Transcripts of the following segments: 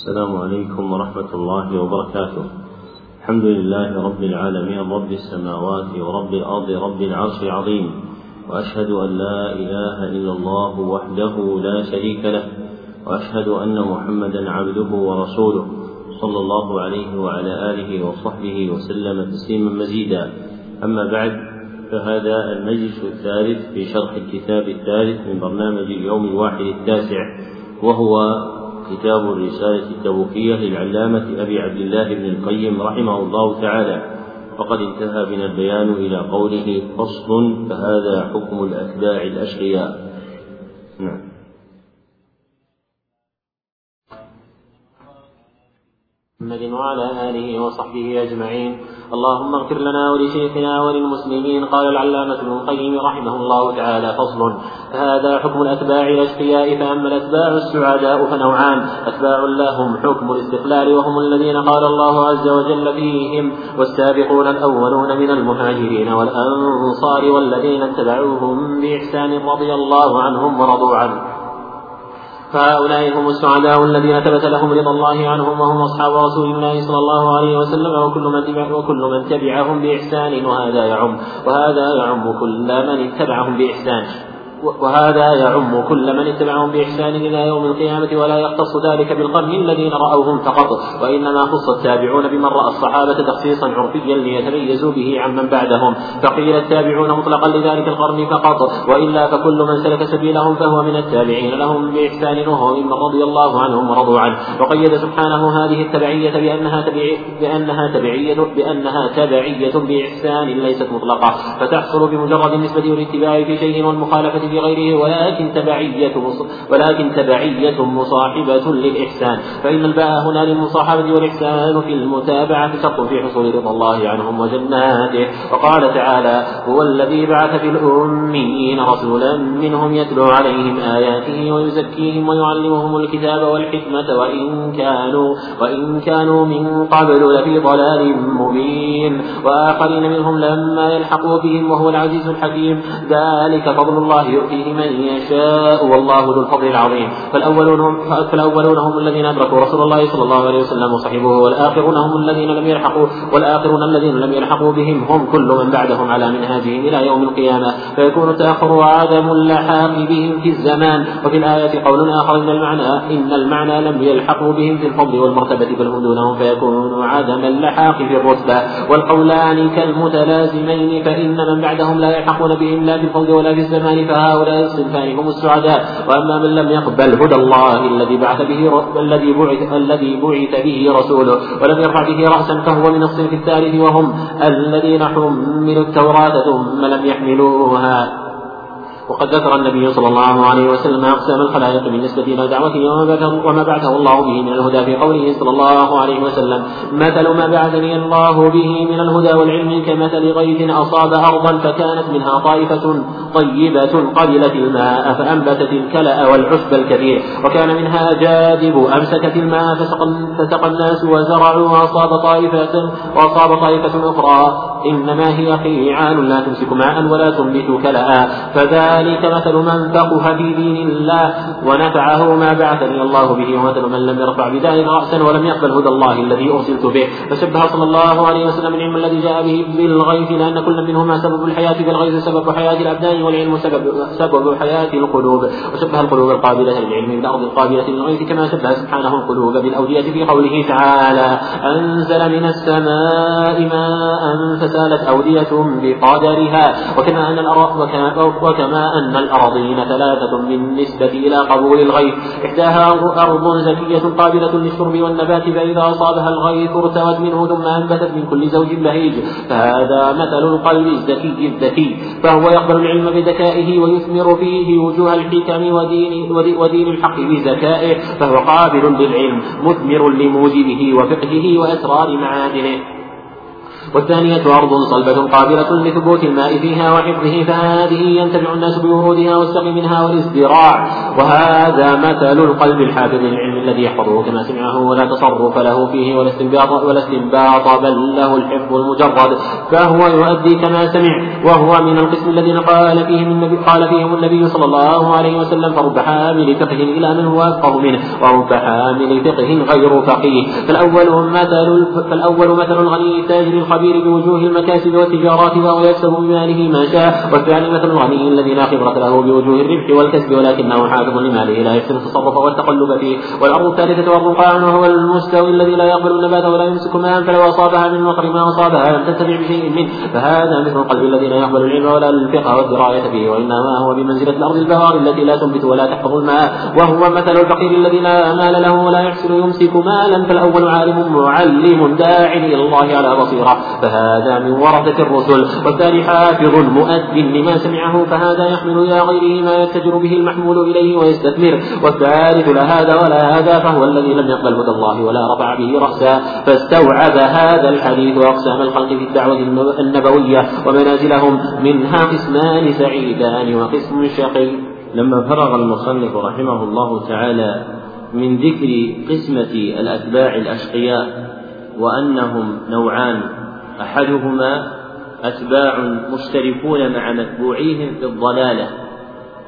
السلام عليكم ورحمة الله وبركاته. الحمد لله رب العالمين رب السماوات ورب الأرض رب العرش العظيم. وأشهد أن لا إله إلا الله وحده لا شريك له. وأشهد أن محمدا عبده ورسوله صلى الله عليه وعلى آله وصحبه وسلم تسليما مزيدا. أما بعد فهذا المجلس الثالث في شرح الكتاب الثالث من برنامج اليوم الواحد التاسع وهو كتاب الرسالة التبوكية للعلامة أبي عبد الله بن القيم رحمه الله تعالى. وقد انتهى بنا البيان إلى قوله فصل فهذا حكم الأتباع الأشقياء. نعم. محمد وعلى آله وصحبه أجمعين. اللهم اغفر لنا ولشيخنا وللمسلمين قال العلامة ابن القيم رحمه الله تعالى فصل هذا حكم الأتباع الأشقياء فأما الأتباع السعداء فنوعان أتباع لهم حكم الاستقلال وهم الذين قال الله عز وجل فيهم والسابقون الأولون من المهاجرين والأنصار والذين اتبعوهم بإحسان رضي الله عنهم ورضوا عنه. فهؤلاء هم السعداء الذين ثبت لهم رضا الله عنهم وهم أصحاب رسول الله صلى الله عليه وسلم وكل من وكل من تبعهم بإحسان وهذا يعم وهذا يعم كل من اتبعهم بإحسان. وهذا يعم كل من اتبعهم بإحسان إلى يوم القيامة ولا يختص ذلك بالقرن الذين رأوهم فقط وإنما خص التابعون بمن رأى الصحابة تخصيصا عرفيا ليتميزوا به عمن بعدهم. فقيل التابعون مطلقا لذلك القرن فقط وإلا فكل من سلك سبيلهم فهو من التابعين لهم بإحسان وهو ممن رضي الله عنهم ورضوا عنه. وقيد سبحانه هذه التبعية بأنها تبعية بأنها تبعية بأنها تبعية بإحسان ليست مطلقة. فتحصل بمجرد النسبة والاتباع في شيء والمخالفة في غيره ولكن تبعية ولكن تبعية مصاحبة للإحسان. فإن الباء هنا للمصاحبة والإحسان في المتابعة شرط في حصول رضا الله عنهم وجناته. وقال تعالى هو الذي بعث في الأميين رسولا منهم يتلو عليهم آياته ويزكيهم ويعلمهم الكتاب والحكمة وإن كانوا وإن كانوا من قبل لفي ضلال مبين. وآخرين منهم لما يلحقوا بهم وهو العزيز الحكيم. ذلك فضل الله يؤتيه من يشاء والله ذو الفضل العظيم. فالأولون هم فالأولون هم الذين أدركوا رسول الله صلى الله عليه وسلم وصحبه والآخرون هم الذين لم يلحقوا والآخرون الذين لم يلحقوا بهم هم كل من بعدهم على منهاجهم إلى يوم القيامة. فيكون التأخر وعدم اللحاق بهم في الزمان. وفي الآية قول آخر من المعنى إن المعنى لم يلحقوا بهم في الفضل والمرتبة بل هم دونهم فيكون عدم اللحاق في الرتبة. والقولان كالمتلازمين فإن من بعدهم لا يلحقون بهم لا في الفضل ولا في الزمان فهؤلاء الصنفان هم السعداء. وأما من لم يقبل هدى الله الذي بعث به الذي بعث الذي بعث به رسوله ولم يرفع به رأسا فهو من الصنف الثالث وهم الذين حملوا التوراة ثم لم يحملوها. وقد ذكر النبي صلى الله عليه وسلم أقسام الخلائق بالنسبة إلى دعوته وما بعثه الله به من الهدى في قوله صلى الله عليه وسلم. مثل ما بعثني الله به من الهدى والعلم كمثل غيث أصاب أرضا فكانت منها طائفة طيبة قبلت الماء فأنبتت الكلأ والعشب الكثير وكان منها جادب أمسكت الماء فسقى الناس وزرعوا وأصاب طائفة وأصاب طائفة أخرى. إنما هي قيعان لا تمسك ماء ولا تنبت كلأ. فذلك مثل من فقه في دين الله ونفعه ما بعثني الله به ومثل من لم يرفع بذلك رأسا ولم يقبل هدى الله الذي أرسلت به. فشبه صلى الله عليه وسلم العلم الذي جاء به بالغيث لأن كل منهما سبب الحياة بالغيث سبب حياة الأبدان والعلم سبب سبب حياة القلوب. وشبه القلوب القابلة للعلم بالأرض القابلة للغيث كما شبه سبحانه القلوب بالأودية في قوله تعالى أنزل من السماء ماء فسالت أودية بقدرها. وكما أن وكما أن الأراضين ثلاثة بالنسبة إلى قبول الغيث. إحداها أرض زكية قابلة للشرب والنبات فإذا أصابها الغيث ارتوت منه ثم أنبتت من كل زوج بهيج. فهذا مثل القلب الزكي الذكي فهو يقبل العلم بذكائه ويثمر فيه وجوه الحكم ودين, ودين الحق بذكائه فهو قابل للعلم مثمر لموجبه وفقهه وأسرار معادنه والثانية أرض صلبة قابلة لثبوت الماء فيها وحفظه فهذه ينتفع الناس بورودها والسقي منها والازدراع. وهذا مثل القلب الحافظ للعلم الذي يحفظه كما سمعه ولا تصرف له فيه ولا استنباط ولا استنباط بل له الحفظ المجرد. فهو يؤدي كما سمع وهو من القسم الذين قال فيهم النبي قال فيهم النبي صلى الله عليه وسلم فرب حامل فقه إلى من هو أفقه منه ورب حامل فقه غير فقيه. فالأول مثل فالأول مثل الغني التاجر الخبير بوجوه المكاسب والتجارات وهو يكسب بماله ما شاء. والثاني مثل الغني الذي لا خبرة له بوجوه الربح والكسب ولكنه حافظ لماله. لا يحسن التصرف والتقلب فيه. والأرض الثالثة أرض القاع وهو المستوي الذي لا يقبل النبات ولا يمسك ماء فلو أصابها من مطر ما أصابها لم تنتفع بشيء منه. فهذا مثل القلب الذي لا يقبل العلم ولا الفقه والدراية فيه. وإنما هو بمنزلة الأرض البهار التي لا تنبت ولا تحفظ الماء. وهو مثل الفقير الذي لا مال له ولا يحسن يمسك مالا فالأول عالم معلم داع إلى الله على بصيرة. فهذا من ورثة الرسل. والثاني حافظ مؤذن لما سمعه فهذا يحمل إلى غيره ما يتجر به المحمول إليه ويستثمر. والثالث لا هذا ولا هذا فهو الذي لم يقبل هدى الله ولا رفع به رأسا فاستوعب هذا الحديث أقسام الخلق في الدعوة النبوية. ومنازلهم منها قسمان سعيدان وقسم شقي. لما فرغ المصنف رحمه الله تعالى من ذكر قسمة الأتباع الأشقياء وأنهم نوعان أحدهما أتباع مشتركون مع متبوعيهم في الضلالة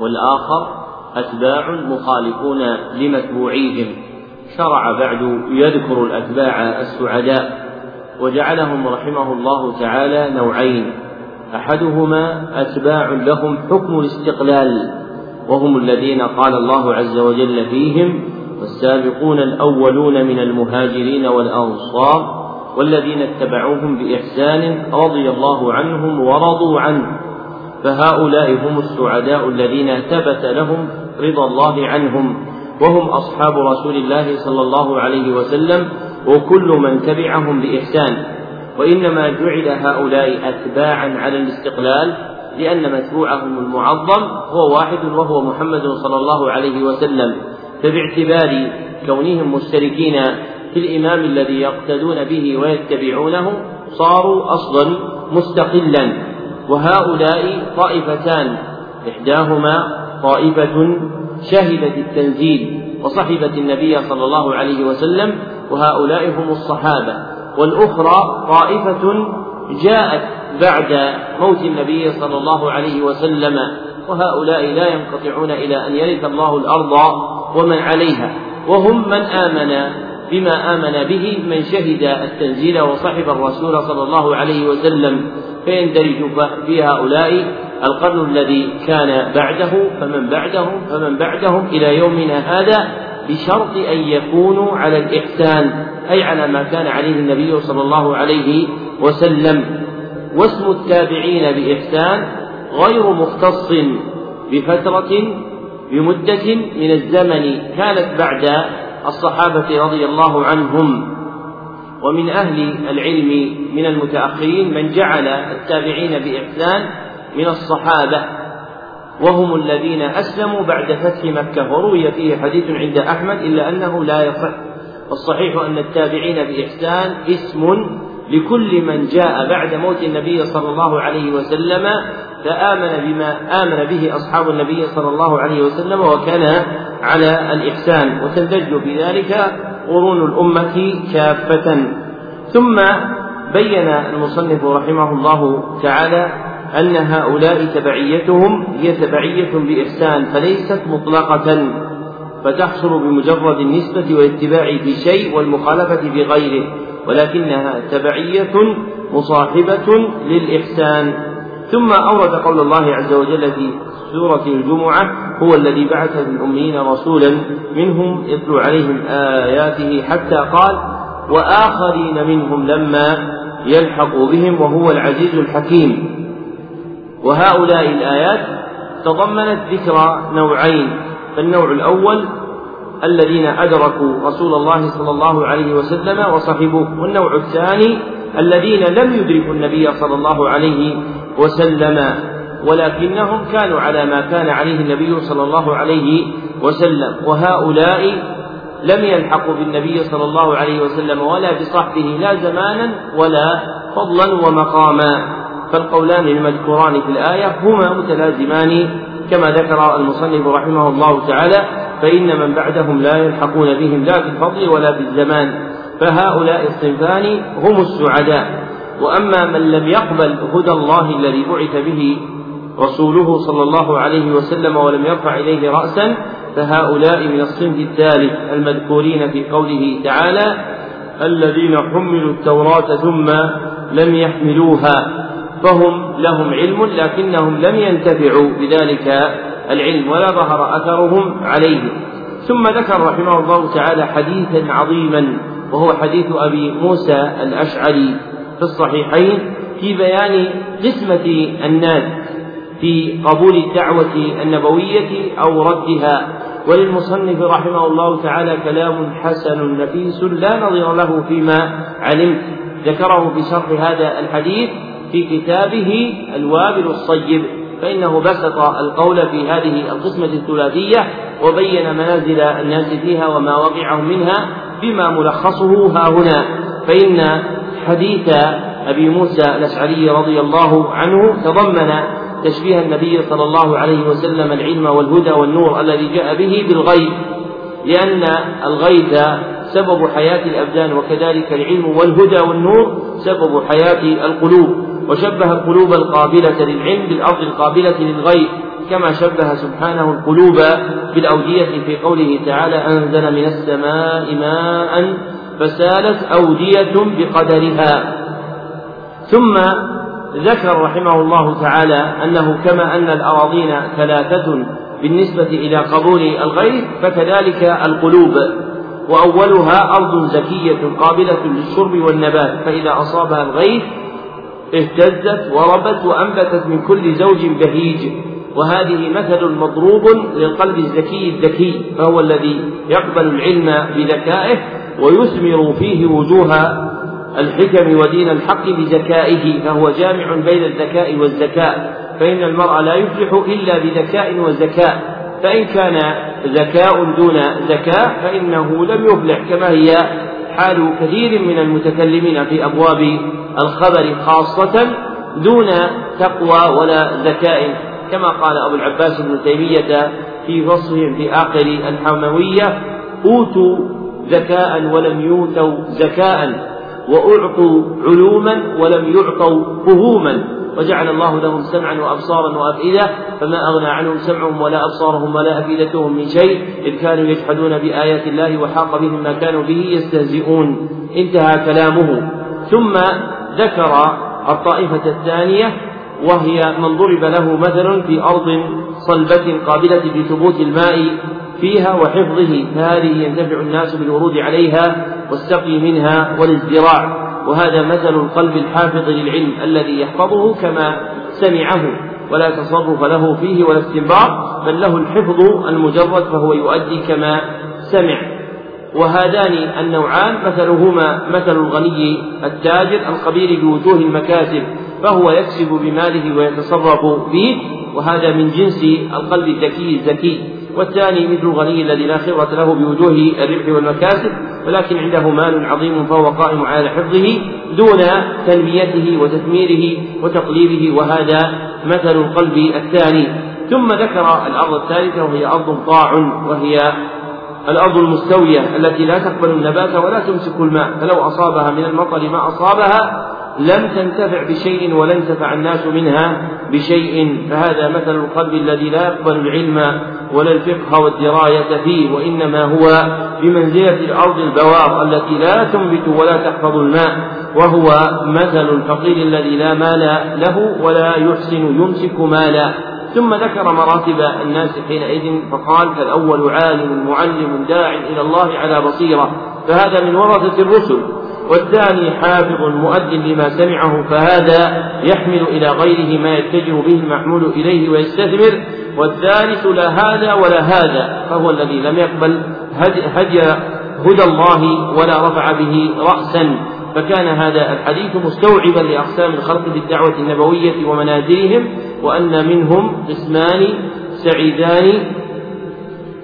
والآخر أتباع مخالفون لمتبوعيهم. شرع بعد يذكر الأتباع السعداء وجعلهم رحمه الله تعالى نوعين. أحدهما أتباع لهم حكم الاستقلال وهم الذين قال الله عز وجل فيهم والسابقون الأولون من المهاجرين والأنصار والذين اتبعوهم بإحسان رضي الله عنهم ورضوا عنه. فهؤلاء هم السعداء الذين ثبت لهم رضا الله عنهم. وهم أصحاب رسول الله صلى الله عليه وسلم وكل من تبعهم بإحسان. وإنما جعل هؤلاء أتباعا على الاستقلال لأن متبوعهم المعظم هو واحد وهو محمد صلى الله عليه وسلم. فباعتبار كونهم مشتركين في الإمام الذي يقتدون به ويتبعونه صاروا أصلا مستقلا وهؤلاء طائفتان إحداهما طائفة شهدت التنزيل وصحبت النبي صلى الله عليه وسلم وهؤلاء هم الصحابة. والأخرى طائفة جاءت بعد موت النبي صلى الله عليه وسلم وهؤلاء لا ينقطعون إلى أن يرث الله الأرض ومن عليها. وهم من آمن بما آمن به من شهد التنزيل وصحب الرسول صلى الله عليه وسلم. فيندرج في هؤلاء القرن الذي كان بعده فمن بعدهم فمن بعدهم إلى يومنا هذا بشرط أن يكونوا على الإحسان أي على ما كان عليه النبي صلى الله عليه وسلم. واسم التابعين بإحسان غير مختص بفترة بمدة من الزمن كانت بعد الصحابة رضي الله عنهم ومن أهل العلم من المتأخرين من جعل التابعين بإحسان من الصحابة وهم الذين أسلموا بعد فتح مكة وروي فيه حديث عند أحمد إلا أنه لا يصح والصحيح أن التابعين بإحسان اسم لكل من جاء بعد موت النبي صلى الله عليه وسلم فآمن بما آمن به أصحاب النبي صلى الله عليه وسلم وكان على الإحسان وتندج بذلك قرون الأمة كافة. ثم بين المصنف رحمه الله تعالى أن هؤلاء تبعيتهم هي تبعية بإحسان فليست مطلقة فتحصل بمجرد النسبة والاتباع في شيء والمخالفة بغيره ولكنها تبعية مصاحبة للإحسان. ثم أورد قول الله عز وجل في سورة الجمعة هو الذي بعث للأميين رسولا منهم يتلو عليهم آياته حتى قال وآخرين منهم لما يلحقوا بهم وهو العزيز الحكيم. وهؤلاء الآيات تضمنت ذكر نوعين فالنوع الأول الذين أدركوا رسول الله صلى الله عليه وسلم وصحبوه والنوع الثاني الذين لم يدركوا النبي صلى الله عليه وسلم ولكنهم كانوا على ما كان عليه النبي صلى الله عليه وسلم وهؤلاء لم يلحقوا بالنبي صلى الله عليه وسلم ولا بصحبه لا زمانا ولا فضلا ومقاما. فالقولان المذكوران في الآية هما متلازمان كما ذكر المصنف رحمه الله تعالى فإن من بعدهم لا يلحقون بهم لا في الفضل ولا في الزمان فهؤلاء الصنفان هم السعداء. وأما من لم يقبل هدى الله الذي بعث به رسوله صلى الله عليه وسلم ولم يرفع إليه رأسا فهؤلاء من الصنف الثالث المذكورين في قوله تعالى الذين حملوا التوراة ثم لم يحملوها فهم لهم علم لكنهم لم ينتفعوا بذلك العلم ولا ظهر أثرهم عليه ثم ذكر رحمه الله تعالى حديثا عظيما وهو حديث أبي موسى الأشعري في الصحيحين في بيان قسمة الناس في قبول الدعوة النبوية أو ردها. وللمصنف رحمه الله تعالى كلام حسن نفيس لا نظير له فيما علمت. ذكره في شرح هذا الحديث في كتابه الوابل الصيب. فإنه بسط القول في هذه القسمة الثلاثية وبين منازل الناس فيها وما وقعهم منها بما ملخصه ها هنا. فإن حديث أبي موسى الأشعري رضي الله عنه تضمن تشبيه النبي صلى الله عليه وسلم العلم والهدى والنور الذي جاء به بالغيب لأن الغيث سبب حياة الأبدان وكذلك العلم والهدى والنور سبب حياة القلوب. وشبه القلوب القابلة للعلم بالأرض القابلة للغيث كما شبه سبحانه القلوب بالأودية في قوله تعالى أنزل من السماء ماء فسالت أودية بقدرها. ثم ذكر رحمه الله تعالى أنه كما أن الأراضين ثلاثة بالنسبة إلى قبول الغيث فكذلك القلوب. وأولها أرض زكية قابلة للشرب والنبات فإذا أصابها الغيث اهتزت وربت وأنبتت من كل زوج بهيج. وهذه مثل مضروب للقلب الذكي الذكي فهو الذي يقبل العلم بذكائه ويثمر فيه وجوه الحكم ودين الحق بذكائه فهو جامع بين الذكاء والزكاء فإن المرء لا يفلح إلا بذكاء وزكاء فإن كان ذكاء دون زكاء فإنه لم يفلح كما هي حال كثير من المتكلمين في أبواب الخبر خاصة دون تقوى ولا ذكاء كما قال أبو العباس ابن تيمية في فصلهم في آخر الحموية أوتوا ذكاء ولم يؤتوا زكاء وأعطوا علوما ولم يعطوا فهوما. وجعل الله لهم سمعا وأبصارا وأفئدة فما أغنى عنهم سمعهم ولا أبصارهم ولا أفئدتهم من شيء إذ كانوا يجحدون بآيات الله وحاق بهم ما كانوا به يستهزئون. انتهى كلامه. ثم ذكر الطائفة الثانية وهي من ضرب له مثل في أرض صلبة قابلة لثبوت الماء فيها وحفظه فهذه ينتفع الناس بالورود عليها والسقي منها والازدراع. وهذا مثل القلب الحافظ للعلم الذي يحفظه كما سمعه ولا تصرف له فيه ولا استنباط بل له الحفظ المجرد فهو يؤدي كما سمع. وهذان النوعان مثلهما مثل الغني التاجر الخبير بوجوه المكاسب فهو يكسب بماله ويتصرف به وهذا من جنس القلب الذكي الزكي والثاني مثل الغني الذي لا خبرة له بوجوه الربح والمكاسب ولكن عنده مال عظيم فهو قائم على حفظه دون تنميته وتثميره وتقليبه وهذا مثل القلب الثاني. ثم ذكر الأرض الثالثة وهي أرض طاع وهي الأرض المستوية التي لا تقبل النبات ولا تمسك الماء فلو أصابها من المطر ما أصابها لم تنتفع بشيء ولا انتفع الناس منها بشيء. فهذا مثل القلب الذي لا يقبل العلم ولا الفقه والدراية فيه وإنما هو بمنزلة الأرض البوار التي لا تنبت ولا تحفظ الماء وهو مثل الفقير الذي لا مال له ولا يحسن يمسك مالا. ثم ذكر مراتب الناس حينئذ فقال فالأول عالم معلم داع إلى الله على بصيرة فهذا من ورثة الرسل. والثاني حافظ مؤد لما سمعه فهذا يحمل إلى غيره ما يتجه به المحمول إليه ويستثمر. والثالث لا هذا ولا هذا فهو الذي لم يقبل هدي هدى الله ولا رفع به رأسا. فكان هذا الحديث مستوعبا لأقسام الخلق بالدعوة النبوية ومنازلهم وأن منهم قسمان سعيدان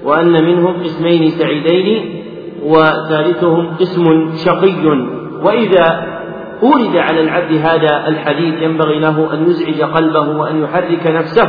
وأن منهم قسمين سعيدين وثالثهم قسم شقي. وإذا أورد على العبد هذا الحديث ينبغي له أن يزعج قلبه وأن يحرك نفسه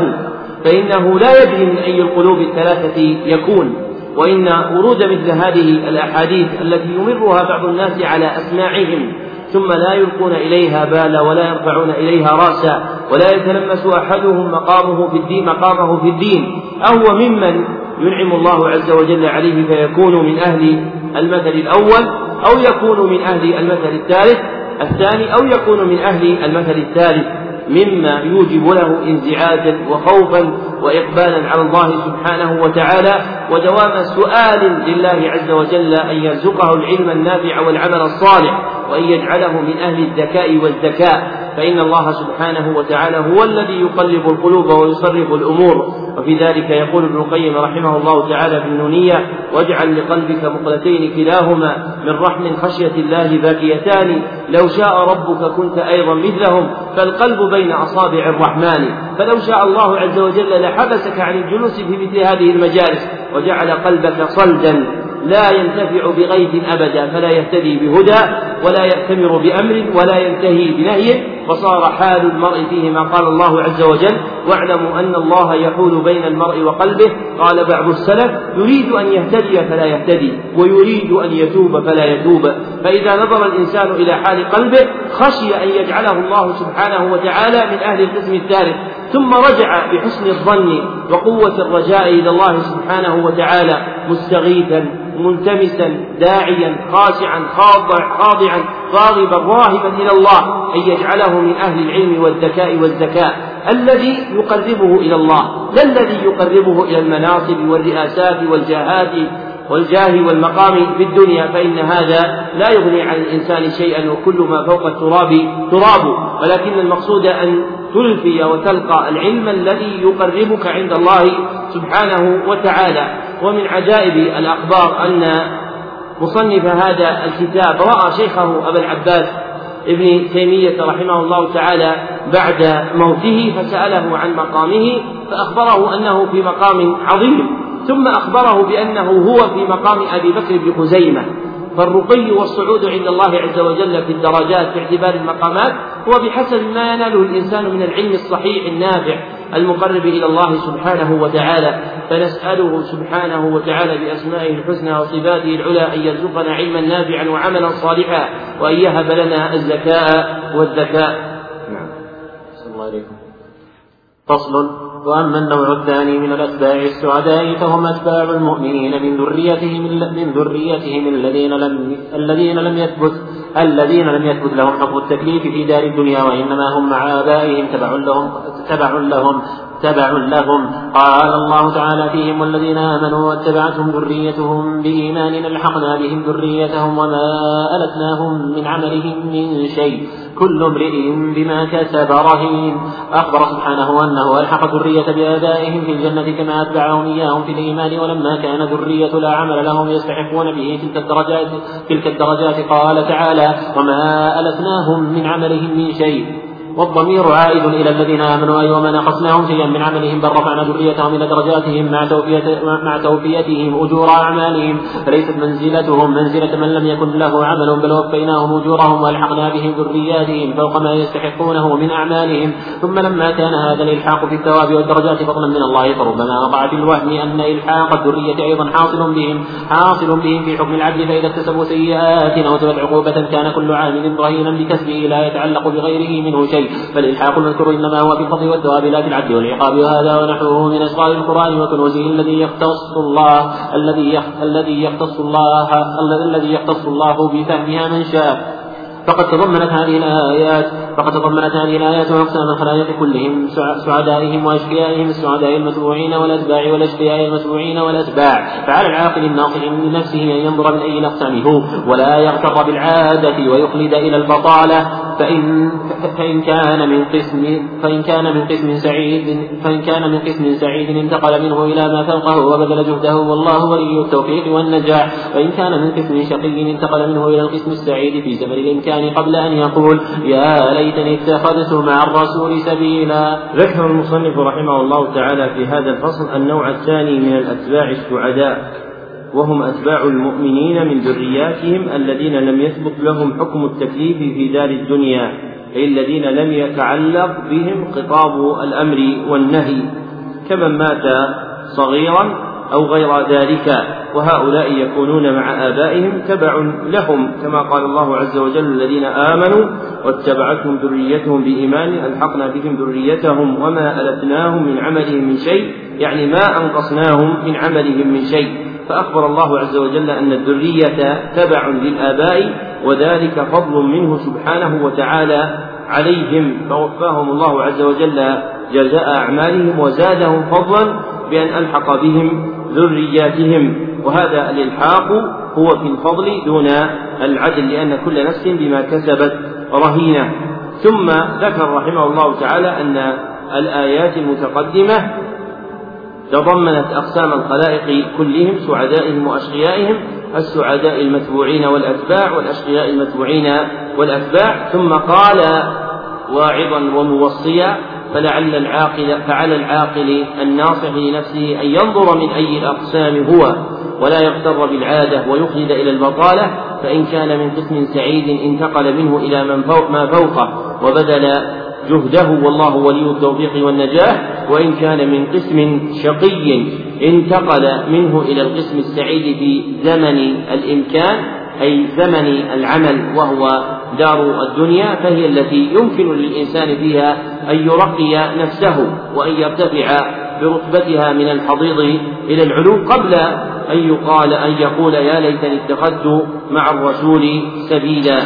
فإنه لا يدري من أي القلوب الثلاثة يكون. وإن ورود مثل هذه الأحاديث التي يمرها بعض الناس على أسماعهم ثم لا يلقون إليها بالا ولا يرفعون إليها رأسا ولا يتلمس أحدهم مقامه في الدين مقامه في الدين. أهو ممن ينعم الله عز وجل عليه فيكون من أهل المثل الأول أو يكون من أهل المثل الثالث الثاني أو يكون من أهل المثل الثالث. مما يوجب له انزعاجا وخوفا وإقبالا على الله سبحانه وتعالى. ودوام سؤال لله عز وجل أن يرزقه العلم النافع والعمل الصالح وأن يجعله من أهل الذكاء والذكاء. فإن الله سبحانه وتعالى هو الذي يقلب القلوب ويصرف الأمور. وفي ذلك يقول ابن القيم رحمه الله تعالى في النونية واجعل لقلبك مقلتين كلاهما من رحم خشية الله باكيتان. لو شاء ربك كنت أيضا مثلهم فالقلب بين أصابع الرحمن. فلو شاء الله عز وجل لحبسك عن الجلوس في مثل هذه المجالس وجعل قلبك صلدا. لا ينتفع بغيث أبدا فلا يهتدي بهدى ولا يأتمر بأمر ولا ينتهي بنهي. فصار حال المرء فيه ما قال الله عز وجل واعلموا أن الله يحول بين المرء وقلبه. قال بعض السلف يريد أن يهتدي فلا يهتدي ويريد أن يتوب فلا يتوب. فإذا نظر الإنسان إلى حال قلبه خشي أن يجعله الله سبحانه وتعالى من أهل القسم الثالث. ثم رجع بحسن الظن وقوة الرجاء إلى الله سبحانه وتعالى مستغيثا. ملتمسا داعيا خاشعا خاضع خاضعا راغبا راهبا إلى الله أن يجعله من أهل العلم والذكاء والزكاء الذي يقربه إلى الله. لا الذي يقربه إلى المناصب والرئاسات والجاهات والجاه والمقام في الدنيا؟ فإن هذا لا يغني عن الإنسان شيئا وكل ما فوق التراب تراب. ولكن المقصود أن تلفي وتلقى العلم الذي يقربك عند الله سبحانه وتعالى. ومن عجائب الأخبار أن مصنف هذا الكتاب رأى شيخه أبا العباس ابن تيمية رحمه الله تعالى بعد موته فسأله عن مقامه فأخبره أنه في مقام عظيم ثم أخبره بأنه هو في مقام أبي بكر بن خزيمة. فالرقي والصعود عند الله عز وجل في الدرجات باعتبار المقامات هو بحسب ما يناله الإنسان من العلم الصحيح النافع. المقرب إلى الله سبحانه وتعالى فنسأله سبحانه وتعالى بأسمائه الحسنى وصفاته العلى أن يرزقنا علما نافعا وعملا صالحا وأن يهب لنا الزكاء والذكاء. نعم. الله فصل. وأما النوع الثاني من الأتباع السعداء فهم أتباع المؤمنين من ذريتهم من ذريتهم الذين لم الذين لم يثبت الذين لم يثبت لهم حكم التكليف في دار الدنيا وإنما هم مع آبائهم تبع لهم. تبع لهم تبع لهم. قال الله تعالى فيهم والذين آمنوا واتبعتهم ذريتهم بإيمان ألحقنا بهم ذريتهم وما ألتناهم من عملهم من شيء. كل امرئ بما كسب رهين. أخبر سبحانه أنه ألحق ذرية بآبائهم في الجنة كما أتبعهم إياهم في الإيمان ولما كان ذرية لا عمل لهم يستحقون به تلك الدرجات تلك الدرجات. قال تعالى وما ألتناهم من عملهم من شيء. والضمير عائد إلى الذين آمنوا أي وما نقصناهم شيئا من عملهم بل رفعنا ذريتهم إلى درجاتهم مع توفية مع توفيتهم أجور أعمالهم. فليست منزلتهم منزلة من لم يكن له عمل بل وفيناهم أجورهم وألحقنا بهم ذرياتهم فوق ما يستحقونه من أعمالهم. ثم لما كان هذا الإلحاق في الثواب والدرجات فضلا من الله فربما وقع في الوهم أن إلحاق الذرية أيضا حاصل بهم حاصل بهم في حكم العبد فإذا اكتسبوا سيئات أو عقوبة كان كل عامل رهينا بكسبه لا يتعلق بغيره منه شيء. فالإلحاق المذكور إنما هو في الفضل والثواب لا في العدل والعقاب. وهذا ونحوه من أسرار القرآن وكنوزه الذي يختص الله الذي الذي يختص الله الذي يختص الله بفهمها من شاء. فقد تضمنت هذه الآيات فقد تضمنت هذه الآيات أقسام الخلائق كلهم سعدائهم وأشقيائهم السعداء المتبوعين والأتباع والأشقياء المتبوعين والأتباع. فعلى العاقل الناصح من نفسه أن ينظر من أي الأقسام هو ولا يغتر بالعادة ويخلد إلى البطالة. فإن فإن كان من قسم فإن كان من قسم سعيد فإن كان من قسم سعيد انتقل منه إلى ما فوقه وبذل جهده والله ولي التوفيق والنجاح وإن كان من قسم شقي انتقل منه إلى القسم السعيد في زمن الإمكان قبل أن يقول يا ليتني اتخذت مع الرسول سبيلا. ذكر المصنف رحمه الله تعالى في هذا الفصل النوع الثاني من الأتباع السعداء وهم أتباع المؤمنين من ذرياتهم الذين لم يثبت لهم حكم التكليف في دار الدنيا أي الذين لم يتعلق بهم خطاب الأمر والنهي. كمن مات صغيرا أو غير ذلك وهؤلاء يكونون مع آبائهم تبع لهم كما قال الله عز وجل الذين آمنوا واتبعتهم ذريتهم بإيمان ألحقنا بهم ذريتهم وما ألتناهم من عملهم من شيء يعني ما أنقصناهم من عملهم من شيء. فأخبر الله عز وجل أن الذرية تبع للآباء وذلك فضل منه سبحانه وتعالى عليهم. فوفاهم الله عز وجل جزاء أعمالهم وزادهم فضلا بأن ألحق بهم ذرياتهم. وهذا الإلحاق هو في الفضل دون العدل لأن كل نفس بما كسبت رهينة. ثم ذكر رحمه الله تعالى أن الآيات المتقدمة تضمنت أقسام الخلائق كلهم سعدائهم وأشقيائهم السعداء المتبوعين والأتباع والأشقياء المتبوعين والأتباع. ثم قال واعظا وموصيا فلعل العاقل فعلى العاقل الناصح لنفسه أن ينظر من أي الأقسام هو ولا يغتر بالعادة ويخلد إلى البطالة. فإن كان من قسم سعيد انتقل منه إلى من فوق ما فوقه وبذل جهده والله ولي التوفيق والنجاح وإن كان من قسم شقي انتقل منه إلى القسم السعيد في زمن الإمكان أي زمن العمل وهو دار الدنيا فهي التي يمكن للإنسان فيها أن يرقي نفسه وأن يرتفع برتبتها من الحضيض إلى العلو قبل أن يقال أن يقول يا ليتني اتخذت مع الرسول سبيلا.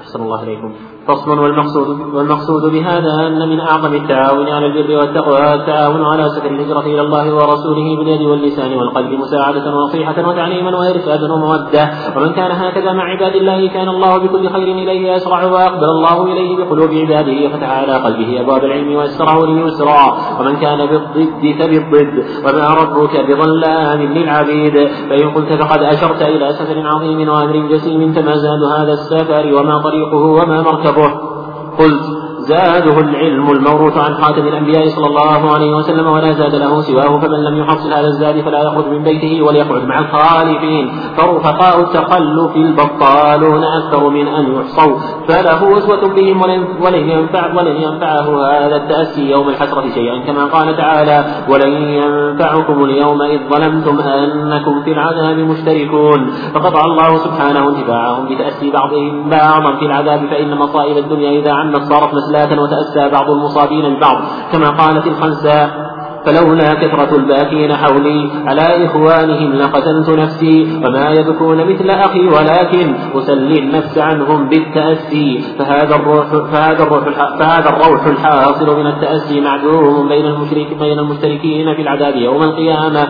أحسن الله إليكم. فصل والمقصود والمقصود بهذا أن من أعظم التعاون على البر والتقوى التعاون على سفر الهجرة إلى الله ورسوله باليد واللسان والقلب مساعدة ونصيحة وتعليما وإرشادا ومودة. ومن كان هكذا مع عباد الله كان الله بكل خير إليه أسرع وأقبل الله إليه بقلوب عباده فتح على قلبه أبواب العلم ويسره ليسرا ومن كان بالضد فبالضد. وما ربك بظلام للعبيد. فإن قلت فقد أشرت إلى سفر عظيم وأمر جسيم تمازاد هذا السفر وما طريقه وما مركبه. مركبه قلت زاده العلم الموروث عن خاتم الأنبياء صلى الله عليه وسلم ولا زاد له سواه فمن لم يحصل هذا الزاد فلا يخرج من بيته وليقعد مع الخالفين. فرفقاء التخلف البطالون أكثر من أن يحصوا. فله أسوة بهم ولن ينفع ولن ينفعه هذا التأسي يوم الحسرة شيئا كما قال تعالى ولن ينفعكم اليوم إذ ظلمتم أنكم في العذاب مشتركون فقطع الله سبحانه انتفاعهم بتأسي بعضهم بعضا في العذاب فإن مصائب الدنيا إذا عمت صارت مسلا صلاة وتأسى بعض المصابين ببعض كما قالت الخنساء فلولا كثرة الباكين حولي على إخوانهم لقتلت نفسي وما يبكون مثل أخي ولكن أسلي النفس عنهم بالتأسي فهذا الروح فهذا الروح فهذا الروح الحاصل من التأسي معدوم بين المشرك بين المشتركين في العذاب يوم القيامة.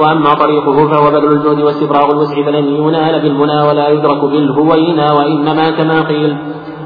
وأما, طريقه فهو بذل الجود واستفراغ الوسع فلن ينال بالمنى ولا يدرك بالهوينا وإنما كما قيل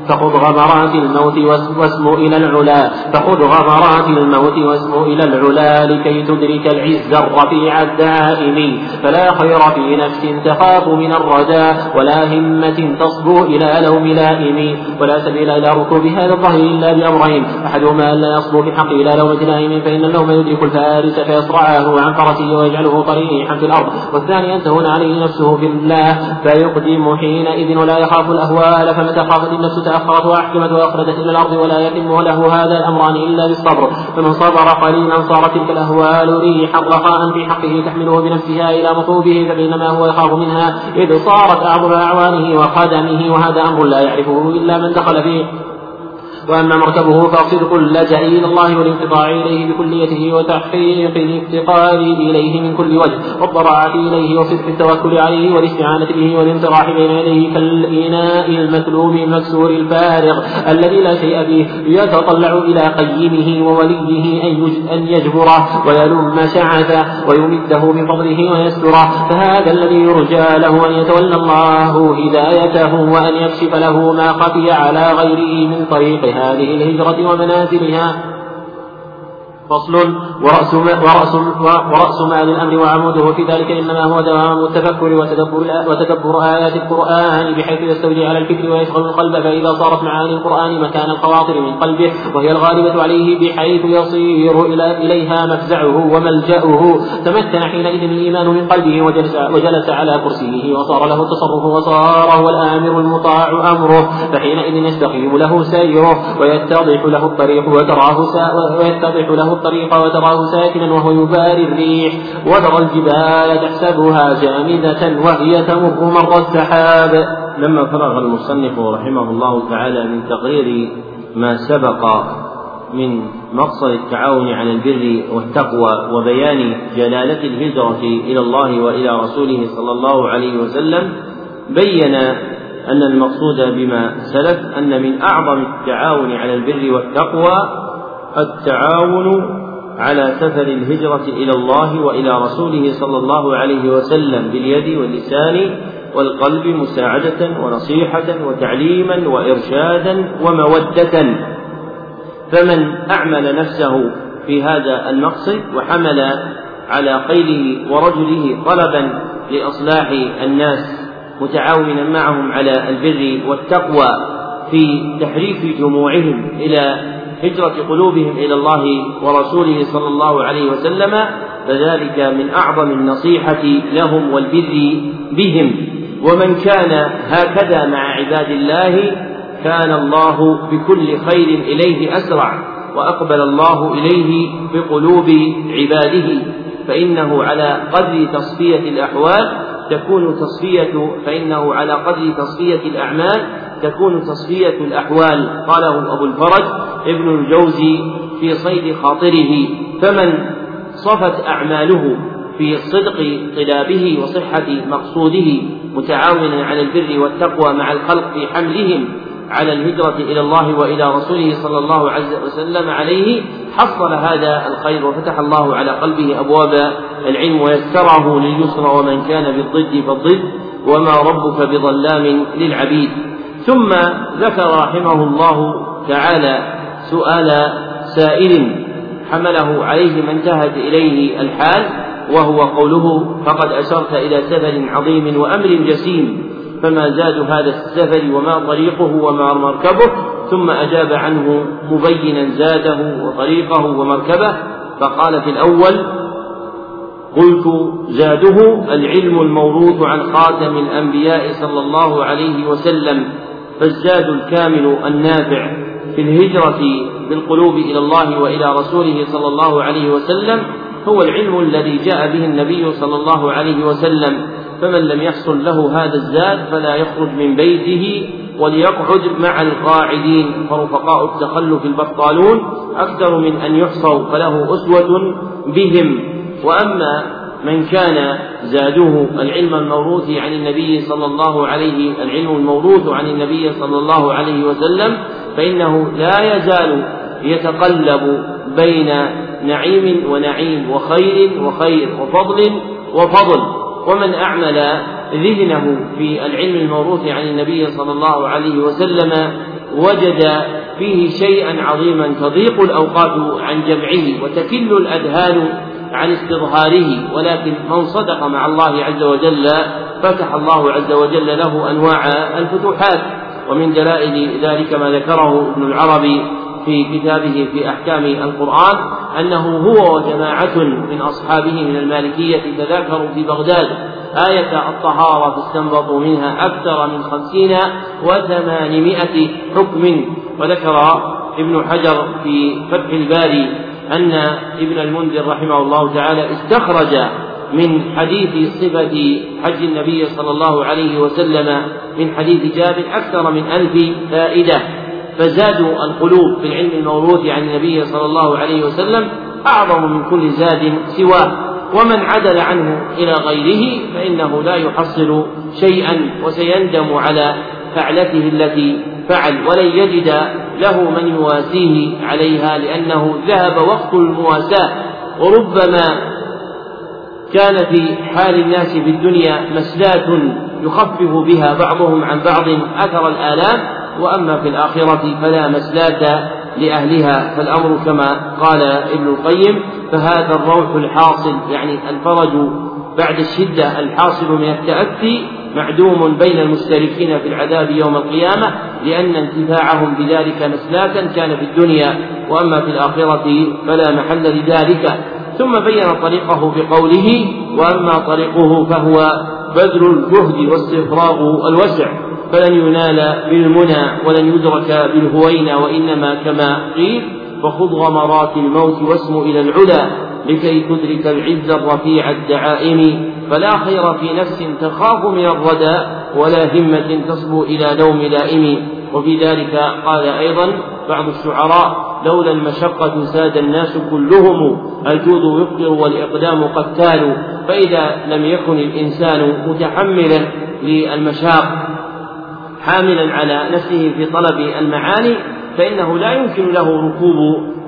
فخذ غمرات الموت واسمو إلى العلا. فخذ غمرات الموت واسمو إلى العلا لكي تدرك العز الرفيع الدائم. فلا خير في نفس تخاف من الردى ولا همة تصبو إلى لوم لائم. ولا سبيل إلى ركوب هذا الظهر إلا بأمرين. أحدهما أن لا يصبو بحق إلى لومة لائم فإن اللوم يدرك الفارس فيصرعه عن فرسه ويجعله طريحا في الأرض. والثاني أن تهون عليه نفسه في الله فيقدم حينئذ ولا يخاف الأهوال. فمتى خافت النفس تأخرت وأحكمت وأخرجت إلى الأرض ولا يتم له هذا الأمران إلا بالصبر. فمن صبر قليلا صارت تلك الأهوال ريحا رخاء في حقه تحمله بنفسها إلى مطلوبه فبينما هو يخاف منها إذ صارت أعظم أعوانه وخدمه وهذا أمر لا يعرفه إلا من دخل فيه. وأما مركبه فصدق اللجأ إلى الله والانقطاع إليه بكليته وتحقيق الافتقار إليه من كل وجه والضراعة إليه وصدق التوكل عليه والاستعانة به والانطراح بين يديه كالإناء المكلوم المكسور الفارغ الذي لا شيء فيه يتطلع إلى قيمه ووليه أن يجبره ويلم شعثه ويمده بفضله ويستره فهذا الذي يرجى له أن يتولى الله هدايته وأن يكشف له ما خفي على غيره من طريقه. هذه الهجرة ومنازلها فصل ورأس ورأس ورأس مال الأمر وعموده وفي ذلك إنما هو دوام التفكر وتدبر وتدبر آيات القرآن بحيث يستولي على الفكر ويشغل القلب فإذا صارت معاني القرآن مكان الخواطر من قلبه وهي الغالبة عليه بحيث يصير إلى إليها مفزعه وملجأه. تمكن حينئذ الإيمان من قلبه وجلس وجلس على كرسيه وصار له التصرف وصار هو الآمر المطاع أمره فحينئذ يستقيم له سيره ويتضح له الطريق وتراه ويتضح له الطريق وتراه ساكنا وهو يباري الريح. وترى الجبال تحسبها جامدة وهي تمر مر السحاب. لما فرغ المصنف رحمه الله تعالى من تقرير ما سبق من مقصد التعاون على البر والتقوى وبيان جلالة الهجرة إلى الله وإلى رسوله صلى الله عليه وسلم بين أن المقصود بما سلف أن من أعظم التعاون على البر والتقوى التعاون على سفر الهجرة إلى الله وإلى رسوله صلى الله عليه وسلم باليد واللسان والقلب مساعدة ونصيحة وتعليما وإرشادا ومودة. فمن أعمل نفسه في هذا المقصد وحمل على خيله ورجله طلبا لإصلاح الناس متعاونا معهم على البر والتقوى في تحريك جموعهم إلى هجرة قلوبهم إلى الله ورسوله صلى الله عليه وسلم فذلك من أعظم النصيحة لهم والبر بهم. ومن كان هكذا مع عباد الله كان الله بكل خير إليه أسرع وأقبل الله إليه بقلوب عباده. فإنه على قدر تصفية الأحوال تكون تصفية فإنه على قدر تصفية الأعمال تكون تصفية الأحوال. قاله أبو الفرج ابن الجوزي في صيد خاطره فمن صفت أعماله في صدق طلابه وصحة مقصوده متعاونا على البر والتقوى مع الخلق في حملهم على الهجرة إلى الله وإلى رسوله صلى الله عليه وسلم عليه حصل هذا الخير وفتح الله على قلبه أبواب العلم ويسره لليسر ومن كان بالضد فالضد وما ربك بظلام للعبيد. ثم ذكر رحمه الله تعالى سؤال سائل حمله عليه ما انتهت إليه الحال وهو قوله فقد أشرت إلى سفر عظيم وأمر جسيم فما زاد هذا السفر وما طريقه وما مركبه ثم أجاب عنه مبينا زاده وطريقه ومركبه فقال في الأول قلت زاده العلم الموروث عن خاتم الأنبياء صلى الله عليه وسلم فالزاد الكامل النافع في الهجرة بالقلوب إلى الله وإلى رسوله صلى الله عليه وسلم هو العلم الذي جاء به النبي صلى الله عليه وسلم. فمن لم يحصل له هذا الزاد فلا يخرج من بيته وليقعد مع القاعدين. فرفقاء التخلف البطالون أكثر من أن يحصوا فله أسوة بهم. وأما من كان زاده العلم الموروث عن النبي صلى الله عليه العلم الموروث عن النبي صلى الله عليه وسلم فإنه لا يزال يتقلب بين نعيم ونعيم وخير وخير وفضل وفضل. ومن أعمل ذهنه في العلم الموروث عن النبي صلى الله عليه وسلم وجد فيه شيئا عظيما تضيق الأوقات عن جمعه وتكل الأذهان عن استظهاره ولكن من صدق مع الله عز وجل فتح الله عز وجل له أنواع الفتوحات. ومن دلائل ذلك ما ذكره ابن العربي في كتابه في أحكام القرآن أنه هو وجماعة من أصحابه من المالكية تذاكروا في بغداد. آية الطهارة فاستنبطوا منها أكثر من خمسين وثمانمائة حكم. وذكر ابن حجر في فتح الباري أن ابن المنذر رحمه الله تعالى استخرج من حديث صفة حج النبي صلى الله عليه وسلم من حديث جابر أكثر من ألف فائدة. فزاد القلوب في العلم الموروث عن النبي صلى الله عليه وسلم أعظم من كل زاد سواه. ومن عدل عنه إلى غيره فإنه لا يحصل شيئا وسيندم على فعلته التي فعل ولن يجد له من يواسيه عليها لأنه ذهب وقت المواساة. وربما كان في حال الناس في الدنيا مسلاة يخفف بها بعضهم عن بعض أثر الآلام. وأما في الآخرة فلا مسلاة لأهلها فالأمر كما قال ابن القيم فهذا الروح الحاصل يعني الفرج بعد الشدة الحاصل من التأتي معدوم بين المشتركين في العذاب يوم القيامة لأن انتفاعهم بذلك مسلاكا كان في الدنيا وأما في الآخرة فلا محل لذلك. ثم بين طريقه بقوله وأما طريقه فهو بذل الجهد واستفراغ الوسع فلن ينال بالمنى ولن يدرك بالهوينة وإنما كما قيل وخذ غمرات الموت واسم إلى العلا. لكي تدرك العز الرفيع الدعائم فلا خير في نفس تخاف من الردى ولا همة تصبو إلى لوم لائم. وفي ذلك قال أيضا بعض الشعراء لولا المشقة ساد الناس كلهم الجود يفطر والإقدام قتال فإذا لم يكن الإنسان متحملا للمشاق حاملا على نفسه في طلب المعاني فإنه لا يمكن له ركوب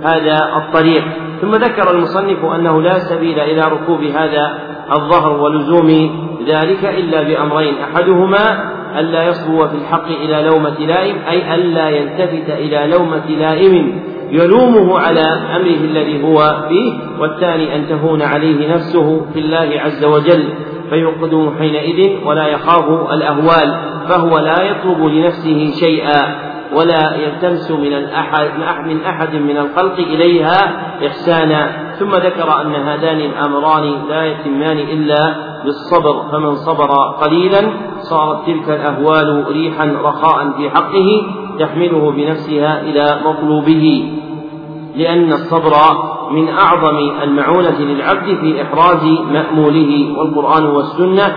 هذا الطريق. ثم ذكر المصنف أنه لا سبيل إلى ركوب هذا الظهر ولزوم ذلك إلا بأمرين. أحدهما ألا يصبو في الحق إلى لومة لائم أي ألا يلتفت إلى لومة لائم يلومه على أمره الذي هو فيه والثاني أن تهون عليه نفسه في الله عز وجل. فيقدم حينئذ ولا يخاف الأهوال فهو لا يطلب لنفسه شيئا. ولا يلتمس من الأحد من أحد من الخلق إليها إحسانا. ثم ذكر أن هذان الأمران لا يتمان إلا بالصبر فمن صبر قليلا صارت تلك الأهوال ريحا رخاء في حقه تحمله بنفسها إلى مطلوبه. لأن الصبر من أعظم المعونة للعبد في إحراز مأموله والقرآن والسنة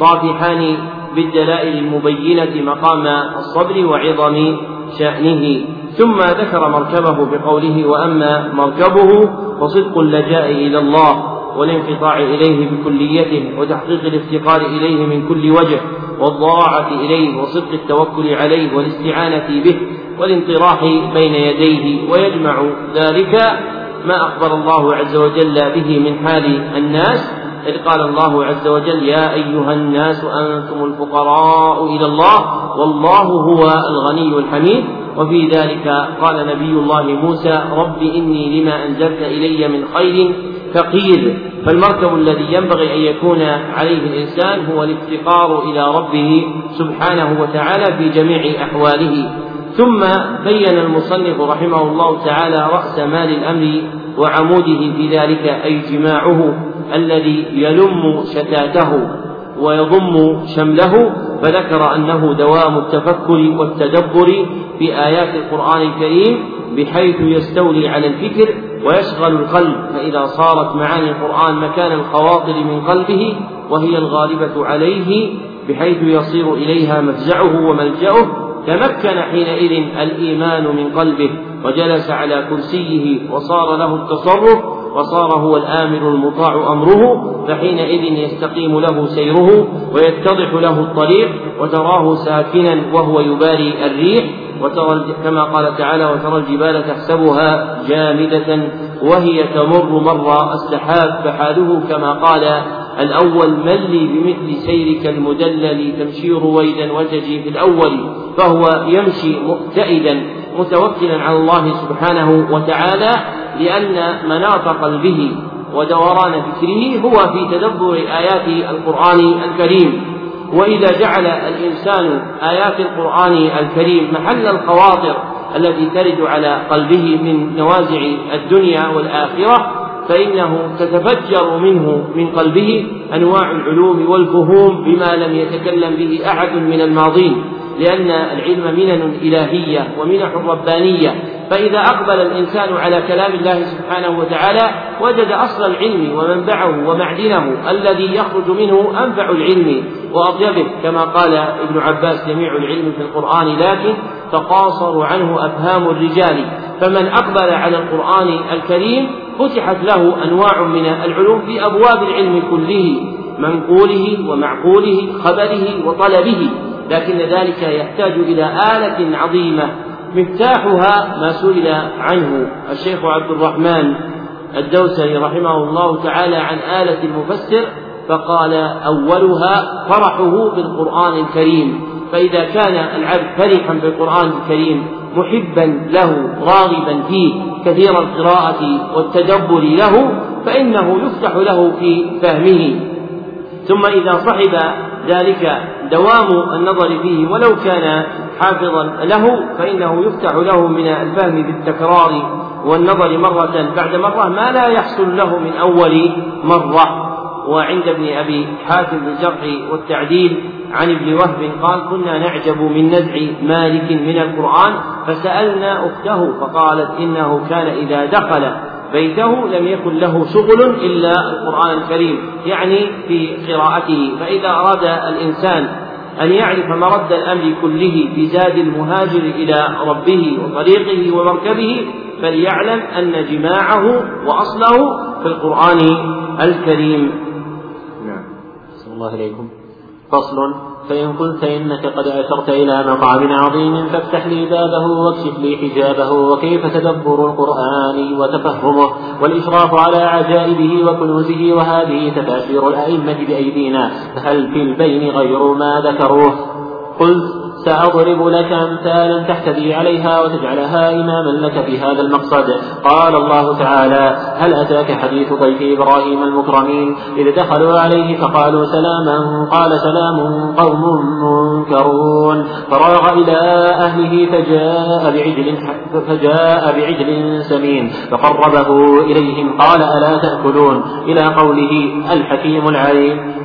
طافحان بالدلائل المبينة مقام الصبر وعظم شأنه. ثم ذكر مركبه بقوله وأما مركبه فصدق اللجاء إلى الله والانقطاع إليه بكليته وتحقيق الافتقار إليه من كل وجه والضراعة إليه وصدق التوكل عليه والاستعانة به والانطراح بين يديه ويجمع ذلك ما أخبر الله عز وجل به من حال الناس إذ قال الله عز وجل يا أيها الناس أنتم الفقراء إلى الله والله هو الغني الحميد. وفي ذلك قال نبي الله موسى رب إني لما أنزلت إلي من خير فقير. فالمركب الذي ينبغي أن يكون عليه الإنسان هو الافتقار إلى ربه سبحانه وتعالى في جميع أحواله. ثم بين المصنف رحمه الله تعالى رأس مال الأمر وعموده في ذلك أي جماعة. الذي يلم شتاته ويضم شمله فذكر أنه دوام التفكر والتدبر في آيات القرآن الكريم بحيث يستولي على الفكر ويشغل القلب. فإذا صارت معاني القرآن مكان الخواطر من قلبه وهي الغالبة عليه بحيث يصير إليها مفزعه وملجأه تمكن حينئذ الإيمان من قلبه وجلس على كرسيه وصار له التصرف وصار هو الآمر المطاع أمره فحينئذ يستقيم له سيره ويتضح له الطريق وتراه ساكنا وهو يباري الريح وترى كما قال تعالى وترى الجبال تحسبها جامدة وهي تمر مر السحاب فحاله كما قال الأول من لي بمثل سيرك المدلل تمشي رويدا وتجي في الأول. فهو يمشي مؤتئدا متوكلا على الله سبحانه وتعالى لأن مناط قلبه ودوران فكره هو في تدبر آيات القرآن الكريم. وإذا جعل الإنسان آيات القرآن الكريم محل الخواطر التي ترد على قلبه من نوازع الدنيا والآخرة فإنه تتفجر منه من قلبه أنواع العلوم والفهوم بما لم يتكلم به أحد من الماضين. لأن العلم منن إلهية ومنح ربانية فإذا أقبل الإنسان على كلام الله سبحانه وتعالى وجد أصل العلم ومنبعه ومعدنه الذي يخرج منه أنفع العلم وأطيبه. كما قال ابن عباس جميع العلم في القرآن لكن تقاصر عنه أفهام الرجال. فمن أقبل على القرآن الكريم فتحت له أنواع من العلوم في أبواب العلم كله منقوله ومعقوله خبره وطلبه. لكن ذلك يحتاج إلى آلة عظيمة مفتاحها ما سئل عنه الشيخ عبد الرحمن الدوسري رحمه الله تعالى عن آلة المفسر فقال أولها فرحه بالقرآن الكريم. فإذا كان العبد فرحا بالقرآن الكريم محبا له راغبا فيه كثير القراءة والتدبر له فإنه يفتح له في فهمه. ثم إذا صحب ذلك دوام النظر فيه ولو كان حافظا له فإنه يفتح له من الفهم بالتكرار والنظر مرة بعد مرة ما لا يحصل له من أول مرة. وعند ابن أبي حاتم الجرح والتعديل عن ابن وهب قال كنا نعجب من نزع مالك من القرآن فسألنا أخته فقالت إنه كان إذا دخل بيته لم يكن له شغل إلا القرآن الكريم يعني في قراءته. فإذا أراد الإنسان أن يعرف مرد الأمر كله بزاد المهاجر إلى ربه وطريقه ومركبه فليعلم أن جماعة وأصله في القرآن الكريم. نعم. الله إليكم فصل. فإن قلت إنك قد أشرت إلى مقام عظيم فافتح لي بابه واكشف لي حجابه وكيف تدبر القرآن وتفهمه والإشراف على عجائبه وكنوزه وهذه تفاسير الأئمة بأيدينا فهل في البين غير ما ذكروه؟ قلت سأضرب لك أمثالا تحتدي عليها وتجعلها إماما لك في هذا المقصد. قال الله تعالى هل أتاك حديث ضيف إبراهيم المكرمين؟ إذ دخلوا عليه فقالوا سلاما قال سلام قوم منكرون. فراغ إلى أهله فجاء بعجل فجاء بعجل سمين فقربه إليهم قال ألا تأكلون؟ إلى قوله الحكيم العليم.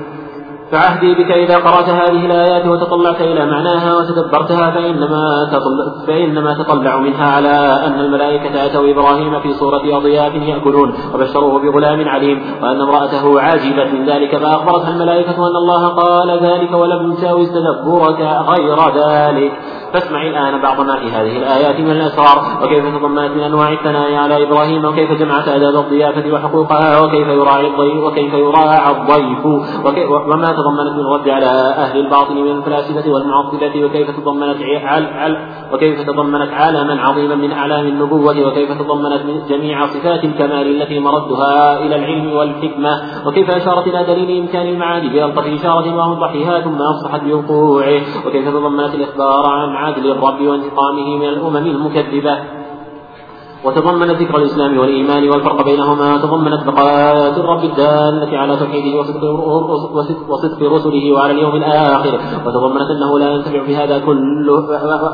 فعهدي بك إذا قرأت هذه الآيات وتطلعت إلى معناها وتدبرتها فإنما تطلع, فإنما تطلع منها على أن الملائكة أتوا إبراهيم في صورة أضياف يأكلون وبشروه بغلام عليم وأن امرأته عاجبت من ذلك فأخبرتها الملائكة أن الله قال ذلك ولم يساوز تدبرك غير ذلك. فاسمع الآن بعض ما في هذه الآيات من الأسرار. وكيف تضمنت من أنواع الثناء على إبراهيم؟ وكيف جمعت آداب الضيافة وحقوقها؟ وكيف يراعي الضيف؟ وكيف يراعى الضيف؟ وما تضمنت من الرد على أهل الباطل من الفلاسفة والمعطلة؟ وكيف تضمنت وكيف تضمنت عالما عظيما من أعلام النبوة؟ وكيف تضمنت من جميع صفات الكمال التي مردها إلى العلم والحكمة؟ وكيف أشارت إلى دليل إمكان المعاد بألطف إشارة وأوضحها ثم أفصحت بوقوعه. وكيف تضمنت الإخبار عن عدل الرب وانتقامه من الأمم المكذبة. وتضمنت ذكر الإسلام والإيمان والفرق بينهما تضمنت بقايات الرب الدالة على توحيده وصدق, رسله وعلى اليوم الآخر. وتضمنت أنه لا ينتفع بهذا كله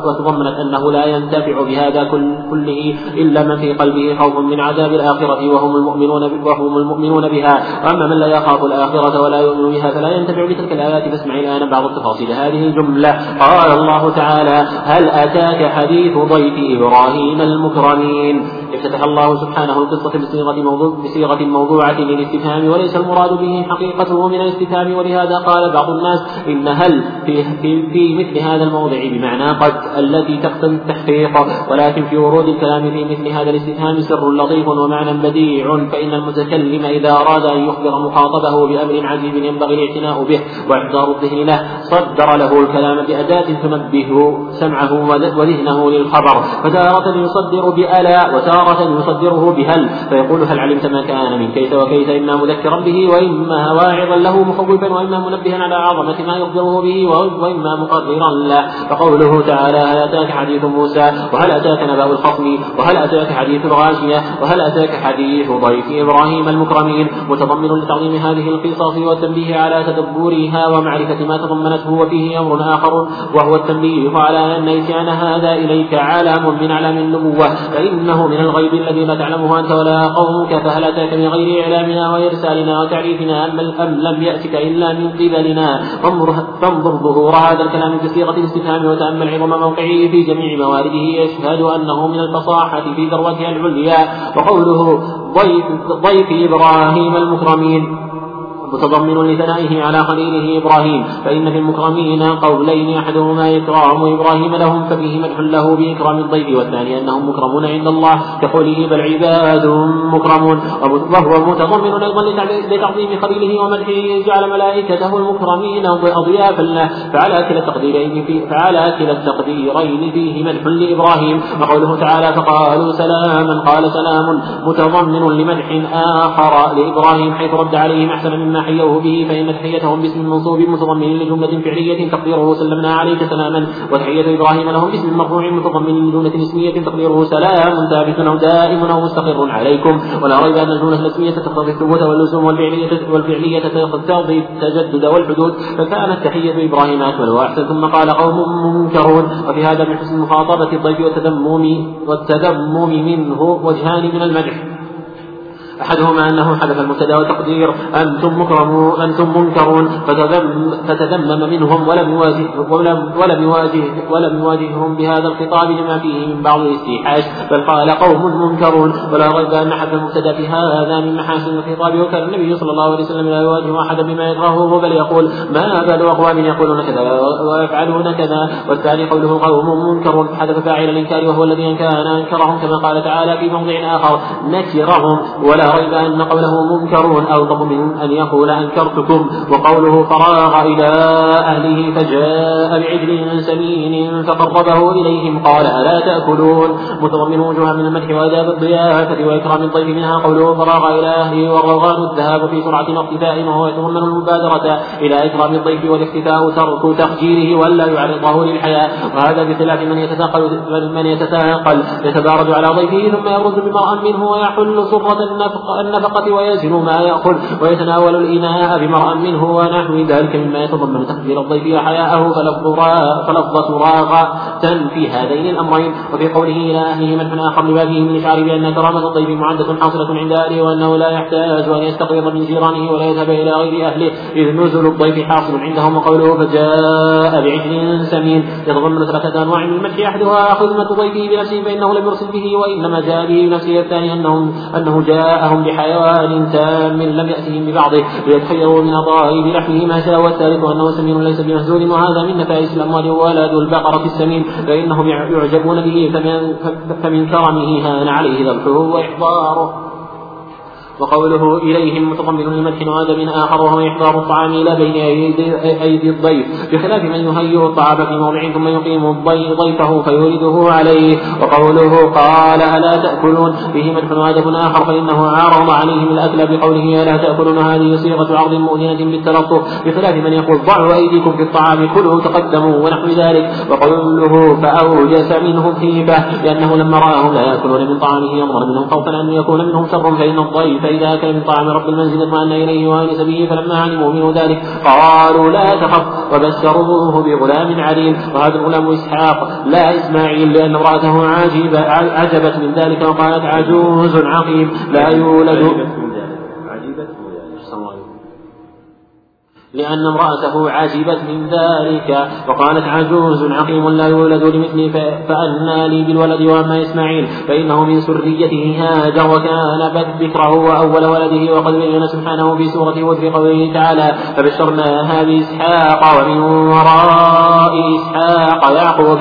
وتضمنت أنه لا ينتفع بهذا كله إلا من في قلبه خوف من عذاب الآخرة وهم المؤمنون وهم المؤمنون بها. وأما من لا يخاف الآخرة ولا يؤمن بها فلا ينتفع بتلك الآيات. فاسمع الآن بعض التفاصيل. هذه الجملة. قال الله تعالى هل أتاك حديث ضيف إبراهيم المكرمين؟ العظيم افتتح الله سبحانه القصة بصيغة موضوع بصيغة موضوعة للاستفهام وليس المراد به حقيقته من الاستفهام ولهذا قال بعض الناس إن هل في, في, في مثل هذا الموضع بمعنى قد التي تقتضي التحقيق ولكن في ورود الكلام في مثل هذا الاستفهام سر لطيف ومعنى بديع فإن المتكلم إذا أراد أن يخبر مخاطبه بأمر عجيب ينبغي الاعتناء به واحضار الذهن له صدر له الكلام بأداة تنبه سمعه وذهنه للخبر فتارة يصدر بألا وتارة يصدره بهل فيقول هل علمت ما كان من كيف وكيف؟ إما مذكرا به وإما واعظا له مخوفا وإما منبها على عظمة ما يخبره به وإما مقررا له. فقوله تعالى هل أتاك حديث موسى؟ وهل أتاك نبأ الخصم؟ وهل أتاك حديث الغاشية؟ وهل أتاك حديث ضيف إبراهيم المكرمين؟ متضمن لتعظيم هذه القصص والتنبيه على تدبرها ومعرفة ما تضمنته وفيه أمر آخر وهو التنبيه على أن إتيان هذا إليك علام من أعلام النبوة فإنه من الغيب الذي لا تعلمه أنت ولا قومك فهل أتاك من غير إعلامنا وإرسالنا وتعريفنا أم, لم يأتك إلا من قبلنا. فانظر ظهور هذا الكلام بصيغة الاستفهام وتأمل عظم موقعه في جميع موارده. يشهد أنه من الفصاحة في ذروتها العليا وقوله ضيف, ضيف إبراهيم المكرمين. متضمن لثنائه على خليله إبراهيم فإن في المكرمين قولين أحدهما إكرام إبراهيم لهم ففيه مدح له بإكرام الضيف والثاني أنهم مكرمون عند الله كقوله بل عباد مكرمون. وهو متضمن أيضا لتعظيم خليله ومدحه جعل ملائكته المكرمين أضيافا له فعلى كلا التقديرين في فعلى كلا التقديرين فيه مدح لإبراهيم. وقوله تعالى فقالوا سلاما قال سلام متضمن لمدح آخر لإبراهيم حيث رد عليهم أحسن مما حيوه به فإن تحيتهم باسم منصوب متضمن لجملة فعلية تقديره سلمنا عليك سلاما وتحية إبراهيم لهم باسم مرفوع متضمن لجملة اسمية تقديره سلام ثابت أو دائم أو مستقر عليكم. ولا ريب أن الجملة الاسمية تقتضي الثبوت واللزوم والفعلية والفعلية تقتضي التجدد والحدود. فكانت تحية إبراهيم أكمل وأحسن ثم قال قوم منكرون. وفي هذا من حسن مخاطبة الضيف والتذمم والتذمم منه وجهان من المدح. أحدهما أنه حدث المبتدأ وتقدير أنتم مكرمون أنتم منكرون فتذمم منهم ولم يواجه ولم ولم يواجه ولم يواجههم بهذا الخطاب لما فيه من بعض الاستيحاش. بل قال قوم منكرون. ولا ريب أن حدث المبتدأ في هذا من محاسن الخطاب وكان النبي صلى الله عليه وسلم لا يواجه أحدا بما يكرهه بل يقول ما بال أقوام يقولون كذا ويفعلون كذا. والثاني قوله قوم منكرون. حدث فاعل الإنكار وهو الذي كان أنكرهم كما قال تعالى في موضع آخر نكرهم ولا ريب أن قوله منكر أوضح من أن يقول أنكرتكم وقوله فراغ إلى أهله فجاء بعجل سمين فقربه إليهم قال ألا تأكلون متضمن وجوها من المدح وآداب الضيافة وإكرام الضيف منها قوله فراغ إلى أهله والروغان الذهاب في سرعة واقتفاء وهو يتضمن المبادرة إلى إكرام الضيف والاختفاء ترك تخجيره ولا يعرضه للحياة وهذا بخلاف من يتثاقل من يتثاقل يتبارد على ضيفه ثم يبرز بمرأ منه ويحل سرة النفس النفقة ويزن ما يأكل ويتناول الإناء بمرأ منه ونحو ذلك مما يتضمن تقدير الضيف وحياءه فلفظة راغة في هذين الأمرين. وفي قوله إلى أهله من آخر لما من إشعار بأن كرامة الضيف معدة حاصلة عند أهله وأنه لا يحتاج أن يستقيض من جيرانه ولا يذهب إلى غير أهله. إذ نزل الضيف حاصل عندهم وقوله فجاء بعجل سمين. يتضمن ثلاثة أنواع من المدح أحدها خدمة ضيفه بنفسه فإنه لم يرسل به وإنما جاء به بنفسه الثاني أنه أنه جاءهم بحيوان تام لم يأتهم ببعضه ليتخيروا من ضائب لحمه ما شاء والثالث أنه سمين ليس بمهزول وهذا من نفائس الأموال ولد البقرة السمين فإنهم يعجبون به فمن, فمن كرمه هان عليه ذبحه وإحضاره. وقوله إليهم متضمن لمدح وأدب آخر وهو إحضار الطعام إلى بين أيدي الضيف بخلاف من يهيئ الطعام في موضع ثم يقيم ضيفه فيورده عليه. وقوله قال ألا تأكلون؟ فيه مدح وأدب آخر فإنه عارض عليهم الأكل بقوله ألا تأكلون؟ هذه صيغة عرض مؤذنة بالتلطف بخلاف من يقول ضعوا أيديكم في الطعام كلوا تقدموا ونحو ذلك. وقوله فأوجس منهم خيبة لأنه لما رآهم لا يأكلون من طعامه يضمن منهم خوفا أن يكون منهم شر فإن الضيف فإذا أكل من طعام رب المنزل اطمأن إليه وآنس به فلما علموا منه ذلك قالوا لا تخف وبشروه بغلام عليم. وهذا الغلام إسحاق لا إسماعيل لأن امرأته عجب عجبت من ذلك وقالت عجوز عقيم لا يولد لأن امرأته عجبت من ذلك. وقالت عجوز عقيم لا يولد لمثلي فأنى لي بالولد وأما إسماعيل. فإنه من سريته هاجر وكان ذكره وأول ولده وقد بين سبحانه في سورة هود في قوله تعالى فبشرناها بإسحاق ومن وراء إسحاق يعقوب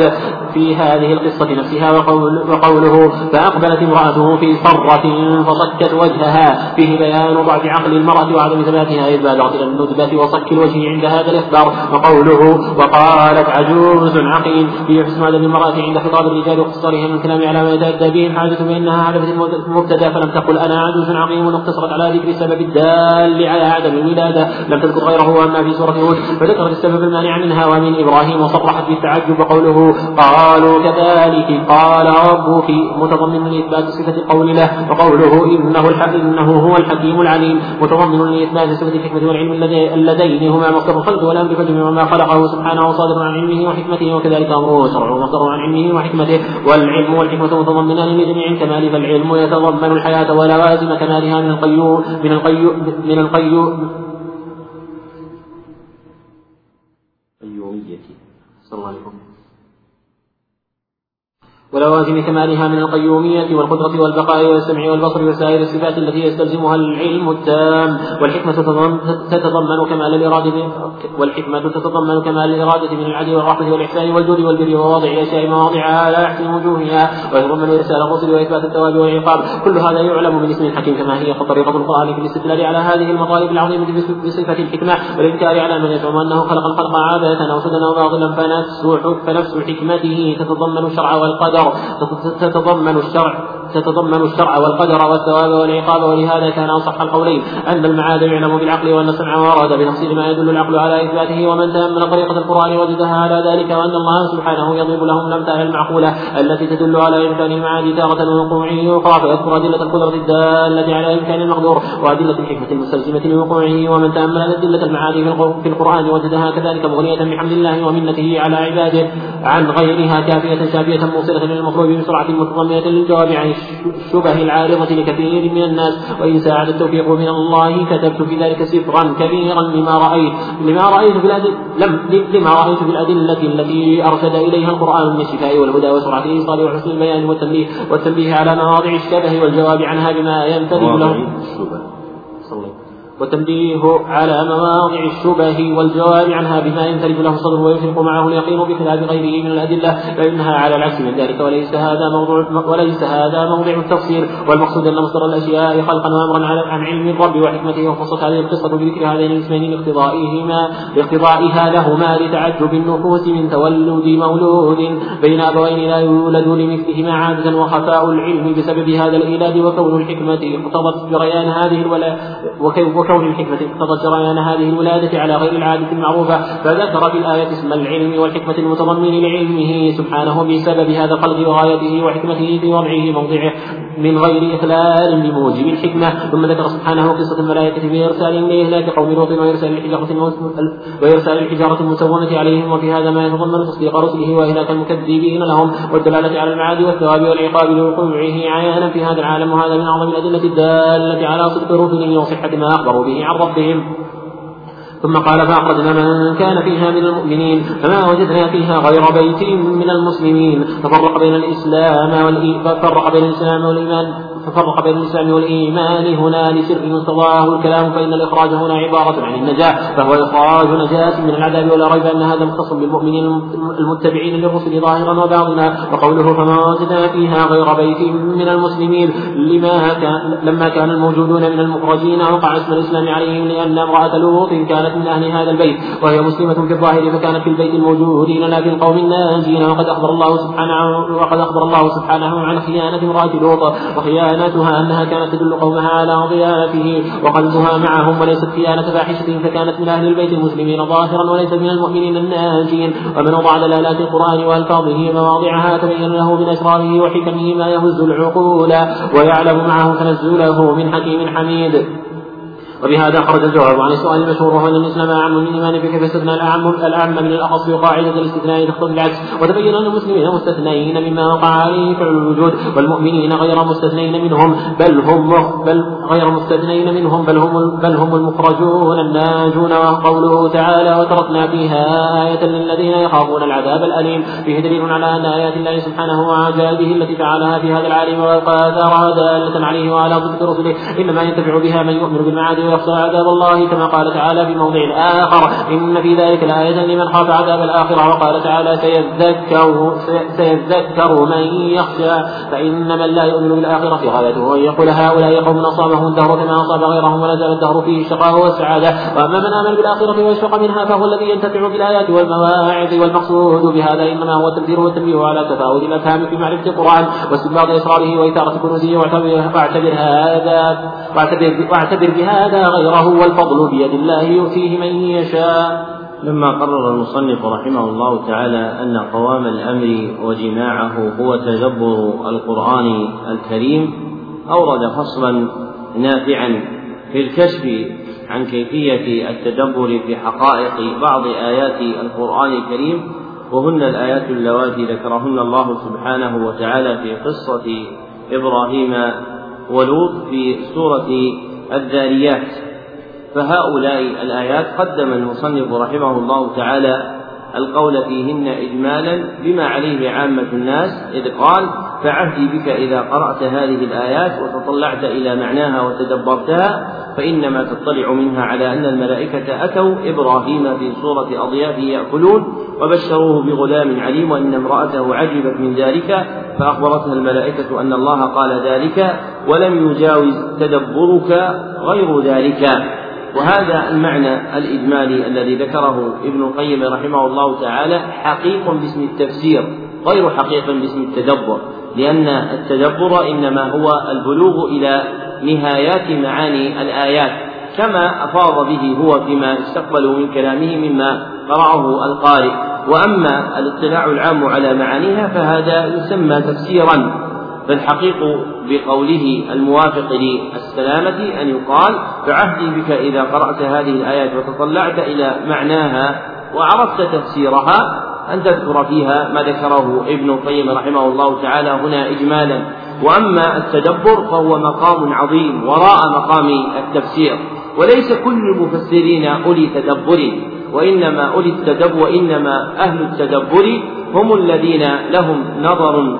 في هذه القصة نفسها وقول وقوله فأقبلت امرأته في صرة فصكت وجهها. فيه بيان ضعف عقل المرأة وعدم ثباتها. إذ بالغت إلى الندبة وصك الوجه عند هذا الإخبار. وقوله وقالت عجوز عقيم. في حسن أدب المرأة عند خطاب الرجال وقصرها من الكلام على ما يتأدى به. الحاجة فإنها حدثت المبتدأ فلم تقل أنا عجوز عقيم واقتصرت على ذكر السبب الدال على عدم الولادة. لم تذكر غيره وأما في سورة هود. فذكرت السبب المانع منها. ومن إبراهيم وصرحت بالتعجب وقوله قال قالوا كذلك قال ربك متضمن لإثبات صفة قول له وقوله إنه إنه هو الحكيم العليم. متضمن لإثبات صفة الحكمة والعلم اللذين هما مصدر الخلق والأمر فجميع ما خلقه سبحانه صادر عن علمه وحكمته وكذلك أمره وشرعه مصدر عن علمه وحكمته. والعلم والحكمة متضمنان لجميع الكمال فالعلم يتضمن الحياة ولوازم كمالها من القيوم من القيوم من القيوم قيومية صلى الله عليه وسلم ولوازم كمالها من القيومية والقدرة والبقاء والسمع والبصر وسائر الصفات التي يستلزمها العلم التام. والحكمة تتضمن كمال الإرادة والحكمة تتضمن كمال الإرادة من العدل والرحمة والإحسان والجود والبر ووضع الأشياء مواضعها على أحسن وجوهها. ويتضمن إرسال الرسل وإثبات الثواب والعقاب. كل هذا يعلم من اسم الحكيم كما هي طريقة القرآن في الاستدلال على هذه المطالب العظيمة بصفة الحكمة. والإنكار على من يزعم أنه خلق الخلق عادة أو أو باطلا فنفس حكمته تتضمن الشرع والقدر. تتضمن الشرع. تتضمن الشرع والقدر والثواب والعقاب ولهذا كان أصح القولين. أن المعاد يعلم بالعقل وأن السمع ورد بتفصيل ما يدل العقل على إثباته ومن تأمل طريقة القرآن وجدها على ذلك وأن الله سبحانه يضرب لهم الأمثال المعقولة التي تدل على إمكان المعاد تارة ووقوعه أخرى فيذكر أدلة القدرة الدالة على إمكان المقدور وأدلة الحكمة المستلزمة لوقوعه ومن تأمل أدلة المعاد في القرآن وجدها كذلك مغنية بحمد الله ومنته على عباده عن غيرها كافية شافية موصلة للمطلوب بسرعة متضمنة للجواب عن الشبه العارضة لكثير من الناس وإن ساعد التوفيق من الله كتبت في ذلك سفرا كبيرا لما رأيت لما رأيت في الأدلة لم لما رأيت في الأدلة التي أرشد إليها القرآن من الشفاء والهدى وسرعة الإيصال وحسن البيان والتنبيه والتنبيه على مواضع الشبه والجواب عنها بما ينتبه له. وتنبيه على مواضع الشبه والجواب عنها بما ينفرد له صدره ويفرق معه اليقين بخلاف غيره من الأدلة فإنها على العكس من ذلك وليس هذا موضوع وليس هذا موضع التفسير. والمقصود أن مصدر الأشياء خلقا وأمرا عن علم الرب وحكمته وخصت هذه القصة بذكر هذين الاسمين لاقتضائهما لاقتضائها لهما لتعجب النفوس من تولد مولود بين أبوين لا يولد لمثلهما عادة وخفاء العلم بسبب هذا الإيلاد وكون الحكمة اقتضت جريان هذه الولا وكون الحكمة اقتضت جريان هذه الولادة على غير العادة المعروفة فذكر في الآية اسم العلم والحكمة المتضمن لعلمه سبحانه بسبب هذا الخلق وغايته وحكمته في وضعه موضعه من غير إخلال بموجب الحكمة. ثم ذكر سبحانه قصة الملائكة بإرسال لإهلاك قوم لوط وإرسال الحجارة وإرسال الحجارة المسومة عليهم وفي هذا ما يتضمن تصديق رسله وإهلاك المكذبين لهم والدلالة على المعاد والثواب والعقاب لوقوعه عيانا في هذا العالم وهذا من أعظم الأدلة الدالة على صدق رسله وصحة ما أخبروا به عن ربهم. ثم قال فأخرجنا من كان فيها من المؤمنين فما وجدنا فيها غير بيت من المسلمين. ففرق بين الإسلام والإيمان. ففرق بين الإسلام والإيمان. هنا لسر مستضاه الكلام فإن الإخراج هنا عبارة عن النجاة فهو إخراج نجاة من العذاب ولا ريب أن هذا مختص بالمؤمنين المتبعين للرسل ظاهرا وباطنا. وقوله فما وجدنا فيها غير بيت من المسلمين. لما كان لما كان الموجودون من المخرجين وقع اسم الإسلام عليهم لأن امرأة لوط كانت من أهل هذا البيت وهي مسلمة في الظاهر فكانت في البيت الموجودين لا في القوم الناجين. وقد أخبر الله سبحانه وقد أخبر الله سبحانه عن خيانة امرأة لوط وخيانة خيانتها أنها كانت تدل قومها على ضيانته وقلبها معهم وليست خيانة فاحشة فكانت من أهل البيت المسلمين ظاهرا وليست من المؤمنين الناجين. ومن وضع دلالات القرآن وألفاظه مواضعها تبين له من أسراره وحكمه ما يهز العقول ويعلم معه تنزله من حكيم حميد. وبهذا خرج الجواب عن السؤال المشهور وهو أن الإسلام أعم من الايمان فكيف استثنى الاعم الأعم من الأخص وقاعده الاستثناء تقتضي العكس. وتبين أن المسلمين مستثنين مما وقع عليه فعل الوجود والمؤمنين غير مستثنين منهم بل هم بل غير مستثنين منهم بل هم بل هم المخرجون الناجون. وقوله تعالى وتركنا فيها آية للذين يخافون العذاب الأليم فيه دليل على أن آيات الله سبحانه وعجائبه التي فعلها في هذا العالم وآثارها دالة عليه وعلى ضد رسله. إنما ينتفع بها من يؤمن بالمعاد ويخشى عذاب الله كما قال تعالى في موضع آخر إن في ذلك لآية لمن خاف عذاب الآخرة وقال تعالى سيذكر سيذكر من يخشى فإن من لا يؤمن بالآخرة غايته أن يقول هؤلاء قوم أصابهم الدهر كما أصاب غيرهم ولا زال الدهر فيه الشقاء والسعادة وأما من آمن بالآخرة ويشفق منها فهو الذي ينتفع بالآيات والمواعظ والمقصود بهذا إنما هو التنذير والتنبيه على تفاوت الأفهام في معرفة القرآن واستنباط أسراره وإثارة كنوزه واعتبر هذا واعتبر بهذا غيره والفضل بيد الله يؤتيه من يشاء. لما قرر المصنف رحمه الله تعالى أن قوام الأمر وجماعه هو تدبر القرآن الكريم أورد فصلا نافعا في الكشف عن كيفية التدبر في حقائق بعض آيات القرآن الكريم وهن الآيات اللواتي ذكرهن الله سبحانه وتعالى في قصة إبراهيم ولوط في سورة الذاريات فهؤلاء الآيات قدم المصنف رحمه الله تعالى القول فيهن إجمالا بما عليه عامة الناس إذ قال فعهدي بك إذا قرأت هذه الآيات وتطلعت إلى معناها وتدبرتها فإنما تطلع منها على أن الملائكة أتوا إبراهيم في صورة أضياف يأكلون وبشروه بغلام عليم وأن امرأته عجبت من ذلك فأخبرتها الملائكة أن الله قال ذلك ولم يجاوز تدبرك غير ذلك. وهذا المعنى الإجمالي الذي ذكره ابن القيم رحمه الله تعالى حقيق باسم التفسير غير حقيق باسم التدبر لأن التدبر إنما هو البلوغ إلى نهايات معاني الآيات كما أفاض به هو فيما استقبلوا من كلامه مما قرأه القارئ. وأما الاطلاع العام على معانيها فهذا يسمى تفسيرا فالحقيق بقوله الموافق للسلامة أن يقال بعهدي بك إذا قرأت هذه الآيات وتطلعت إلى معناها وعرفت تفسيرها أن تذكر فيها ما ذكره ابن القيم رحمه الله تعالى هنا إجمالا. وأما التدبر فهو مقام عظيم وراء مقام التفسير وليس كل المفسرين أولي تدبر. وإنما أولي التدبر وإنما أهل التدبر هم الذين لهم نظر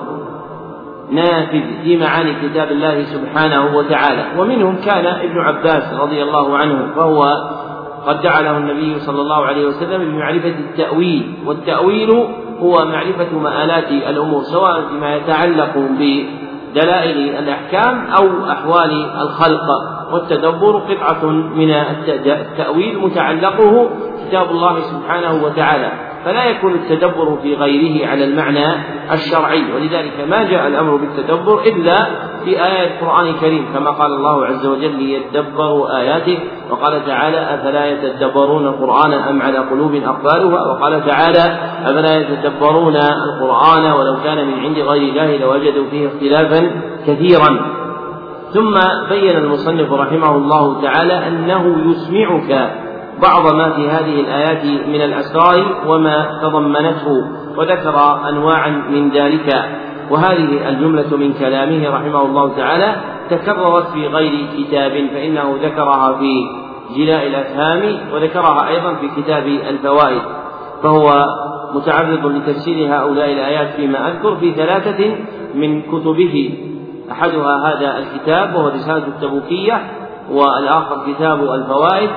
نافذ في معاني كتاب الله سبحانه وتعالى. ومنهم كان ابن عباس رضي الله عنه فهو قد جعله النبي صلى الله عليه وسلم بمعرفة التأويل والتأويل هو معرفة مآلات الأمور سواء فيما يتعلق بدلائل الأحكام أو أحوال الخلق. والتدبر قطعة من التأويل متعلقه كتاب الله سبحانه وتعالى فلا يكون التدبر في غيره على المعنى الشرعي ولذلك ما جاء الأمر بالتدبر إلا في آيات القرآن الكريم كما قال الله عز وجل ليدبروا آياته وقال تعالى أفلا يتدبرون القرآن أم على قلوب اقفالها وقال تعالى أفلا يتدبرون القرآن ولو كان من عند غير الله لوجدوا فيه اختلافا كثيرا ثم بين المصنف رحمه الله تعالى أنه يسمعك بعض ما في هذه الآيات من الأسرار وما تضمنته وذكر أنواعا من ذلك. وهذه الجملة من كلامه رحمه الله تعالى تكررت في غير كتاب فإنه ذكرها في جلاء الأفهام وذكرها أيضا في كتاب الفوائد. فهو متعرض لتفسير هؤلاء الآيات فيما أذكر في ثلاثة من كتبه. أحدها هذا الكتاب وهو رسالة التبوكية والآخر كتاب الفوائد.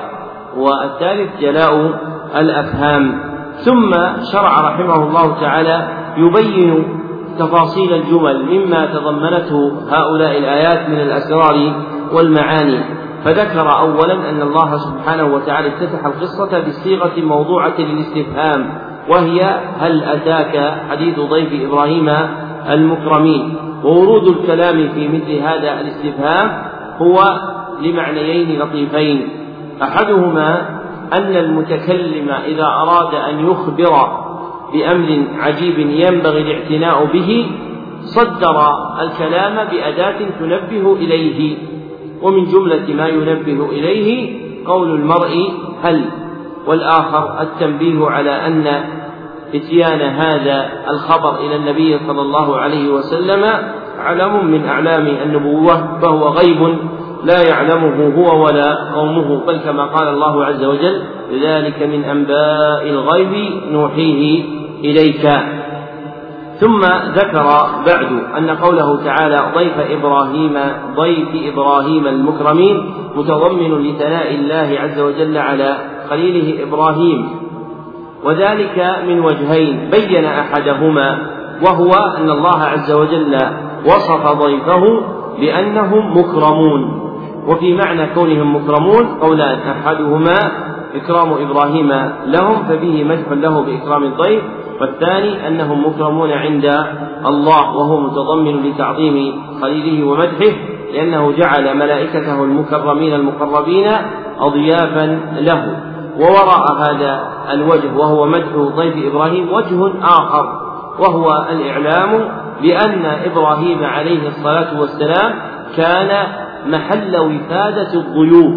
والثالث جلاء الأفهام. ثم شرع رحمه الله تعالى يبين تفاصيل الجمل مما تضمنته هؤلاء الآيات من الأسرار والمعاني. فذكر أولا أن الله سبحانه وتعالى افتتح القصة بصيغة موضوعة للاستفهام وهي هل أتاك حديث ضيف إبراهيم المكرمين؟ وورود الكلام في مثل هذا الاستفهام هو لمعنيين لطيفين. أحدهما أن المتكلم إذا أراد أن يخبر بأمر عجيب ينبغي الاعتناء به صدر الكلام بأداة تنبه إليه. ومن جملة ما ينبه إليه قول المرء هل والآخر التنبيه على أن اتيان هذا الخبر إلى النبي صلى الله عليه وسلم علم من أعلام النبوة فهو غيب. لا يعلمه هو ولا قومه بل كما قال الله عز وجل ذلك من أنباء الغيب نوحيه إليك. ثم ذكر بعد أن قوله تعالى ضيف إبراهيم ضيف إبراهيم المكرمين متضمن لثناء الله عز وجل على خليله إبراهيم. وذلك من وجهين بين أحدهما وهو أن الله عز وجل وصف ضيفه بأنهم مكرمون. وفي معنى كونهم مكرمون قولان أحدهما إكرام إبراهيم لهم ففيه مدح له بإكرام الضيف والثاني أنهم مكرمون عند الله وهو متضمن لتعظيم خليله ومدحه لأنه جعل ملائكته المكرمين المقربين اضيافا له. ووراء هذا الوجه وهو مدح ضيف إبراهيم وجه آخر وهو الإعلام بأن إبراهيم عليه الصلاة والسلام كان محل وفادة الضيوف.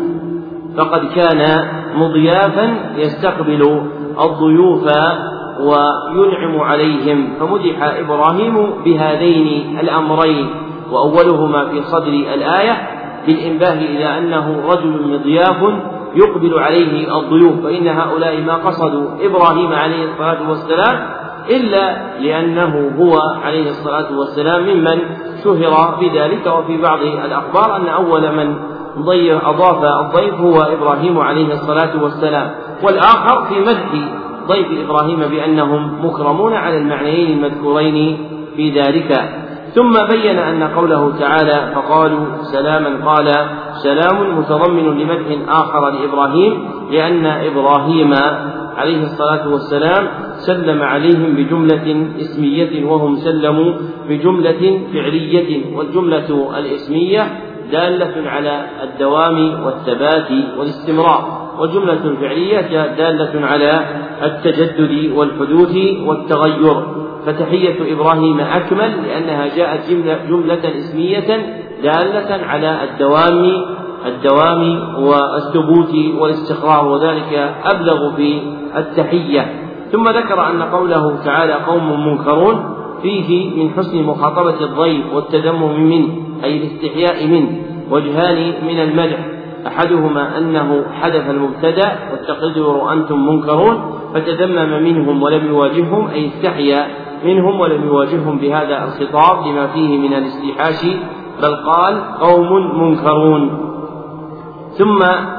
فقد كان مضيافا يستقبل الضيوف وينعم عليهم. فمدح إبراهيم بهذين الأمرين. وأولهما في صدر الآية بالإنباه إلى أنه رجل مضياف يقبل عليه الضيوف. فإن هؤلاء ما قصدوا إبراهيم عليه الصلاة والسلام إلا لأنه هو عليه الصلاة والسلام ممن شهر بذلك وفي بعض الأخبار أن أول من ضيف أضاف الضيف هو إبراهيم عليه الصلاة والسلام. والآخر في مدح ضيف إبراهيم بأنهم مكرمون على المعنيين المذكورين في ذلك. ثم بين أن قوله تعالى فقالوا سلاما قال سلام متضمن لمدح آخر لإبراهيم لأن إبراهيم عليه الصلاة والسلام سلم عليهم بجملة اسمية وهم سلموا بجملة فعلية والجملة الاسمية دالة على الدوام والثبات والاستمرار والجملة الفعلية دالة على التجدد والحدوث والتغير. فتحية إبراهيم أكمل لأنها جاءت جملة, جملة اسمية دالة على الدوام الدوام والثبوت والاستقرار وذلك أبلغ في التحية. ثم ذكر أن قوله تعالى قوم منكرون فيه من حسن مخاطبة الضيف والتدمم منه أي الاستحياء منه وجهان من المدح. أحدهما أنه حدث المبتدأ والتقدير أنتم منكرون فتدمم منهم ولم يواجههم أي استحيا منهم ولم يواجههم بهذا الخطاب لما فيه من الاستيحاش بل قال قوم منكرون. ثم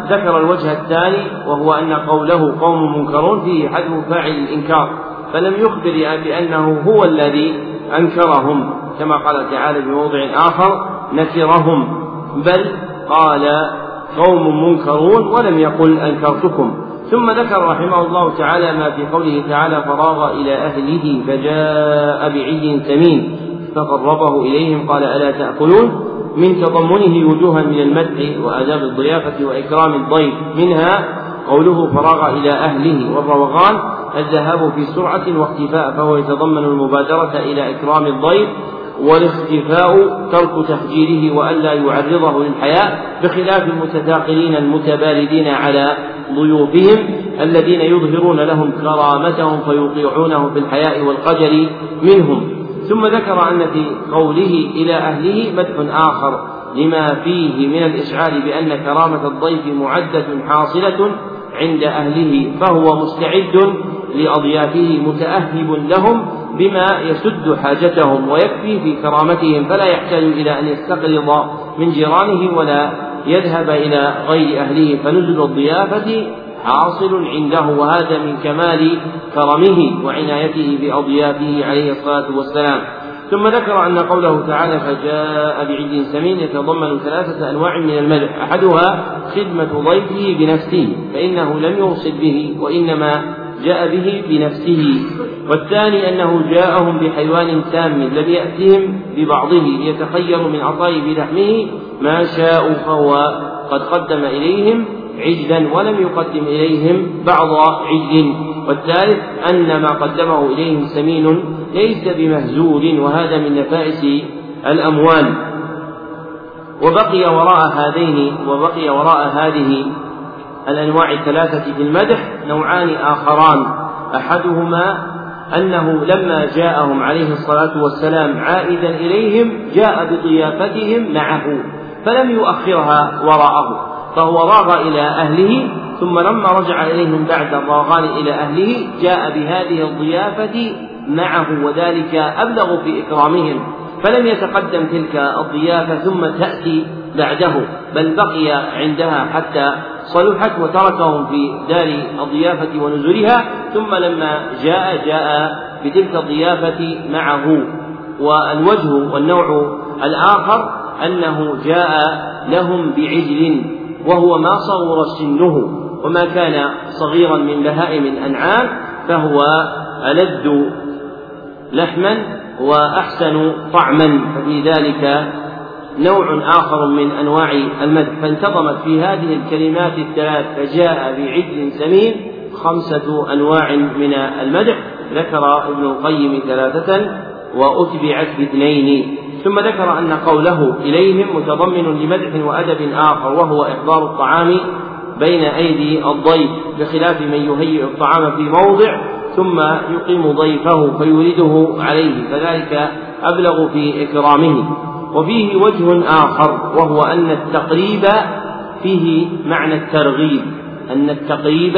ذكر الوجه الثاني وهو أن قوله قوم منكرون فيه حذف فاعل الإنكار فلم يخبر بأنه هو الذي أنكرهم كما قال تعالى في موضع آخر نكرهم بل قال قوم منكرون ولم يقل أنكرتكم. ثم ذكر رحمه الله تعالى ما في قوله تعالى فراغ إلى أهله فجاء بعي سمين فقربه إليهم قال ألا تأكلون؟ من تضمنه وجوها من المدح وآداب الضيافة وإكرام الضيف. منها قوله فراغ إلى أهله. والروغان الذهاب في سرعة واختفاء فهو يتضمن المبادرة إلى إكرام الضيف والاختفاء ترك تخجيله وألا يعرضه للحياء بخلاف المتثاقلين المتباردين على ضيوفهم الذين يظهرون لهم كرامتهم فيوقعونه في الحياء والخجل منهم. ثم ذكر أن في قوله إلى أهله مدح آخر لما فيه من الإشعار بأن كرامة الضيف معدة حاصلة عند أهله فهو مستعد لأضيافه متأهب لهم بما يسد حاجتهم ويكفي في كرامتهم فلا يحتاج إلى أن يستقرض من جيرانه ولا يذهب إلى غير أهله فنزل الضيافة حاصل عنده وهذا من كمال كرمه وعنايته بأضيافه عليه الصلاة والسلام. ثم ذكر أن قوله تعالى فجاء بعجل سمين يتضمن ثلاثة أنواع من المدح أحدها خدمة ضيفه بنفسه فإنه لم يوصل به وإنما جاء به بنفسه. والثاني أنه جاءهم بحيوان سام لم يأتهم ببعضه ليتخيروا من عطاء بلحمه ما شاءوا فهو قد قدم إليهم عجلا ولم يقدم إليهم بعض عجل. والثالث أن ما قدمه إليهم سمين ليس بمهزول وهذا من نفائس الأموال. وبقي وراء هذين وبقي وراء هذه الأنواع الثلاثة في المدح نوعان آخران. أحدهما أنه لما جاءهم عليه الصلاة والسلام عائدا إليهم جاء بضيافتهم معه فلم يؤخرها وراءه. فهو راغ إلى أهله ثم لما رجع إليهم بعد الراغان إلى أهله جاء بهذه الضيافة معه وذلك أبلغ في إكرامهم. فلم يتقدم تلك الضيافة ثم تأتي بعده بل بقي عندها حتى صلحت وتركهم في دار الضيافة ونزلها. ثم لما جاء جاء بتلك الضيافة معه. والوجه والنوع الآخر أنه جاء لهم بعجل. وهو ما صغر سنه وما كان صغيرا من بهائم الأنعام فهو ألد لحما وأحسن طعما ففي ذلك نوع آخر من أنواع المدح فانتظمت في هذه الكلمات الثلاث فجاء بعجل سمين خمسة أنواع من المدح ذكر ابن القيم ثلاثة وأتبعت باثنين. ثم ذكر أن قوله إليهم متضمن لمدح وأدب آخر وهو إحضار الطعام بين أيدي الضيف بخلاف من يهيئ الطعام في موضع ثم يقيم ضيفه فيورده عليه فذلك أبلغ في إكرامه. وفيه وجه آخر وهو أن التقريب فيه معنى الترغيب أن التقريب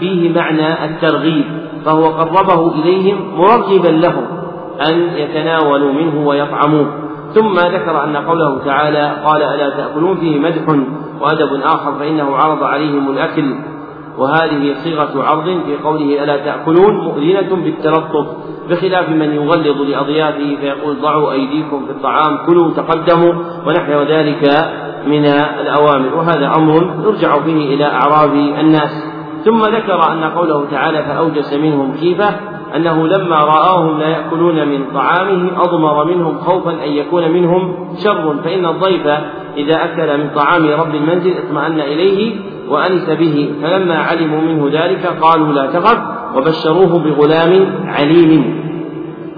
فيه معنى الترغيب فهو قربه إليهم مرغبا لهم. أن يتناولوا منه ويطعموه. ثم ذكر أن قوله تعالى قال ألا تأكلون فيه مدح وأدب آخر فإنه عرض عليهم الأكل. وهذه صيغة عرض في قوله ألا تأكلون مؤذنة بالتلطف. بخلاف من يغلظ لأضيافه فيقول ضعوا أيديكم في الطعام كلوا تقدموا ونحو ذلك من الأوامر. وهذا أمر يرجع فيه إلى أعراب الناس. ثم ذكر أن قوله تعالى فأوجس منهم خيفة أنه لما رآهم لا يأكلون من طعامه أضمر منهم خوفا أن يكون منهم شر فإن الضيف إذا أكل من طعام رب المنزل اطمأن إليه وأنس به. فلما علموا منه ذلك قالوا لا تخف وبشروه بغلام عليم.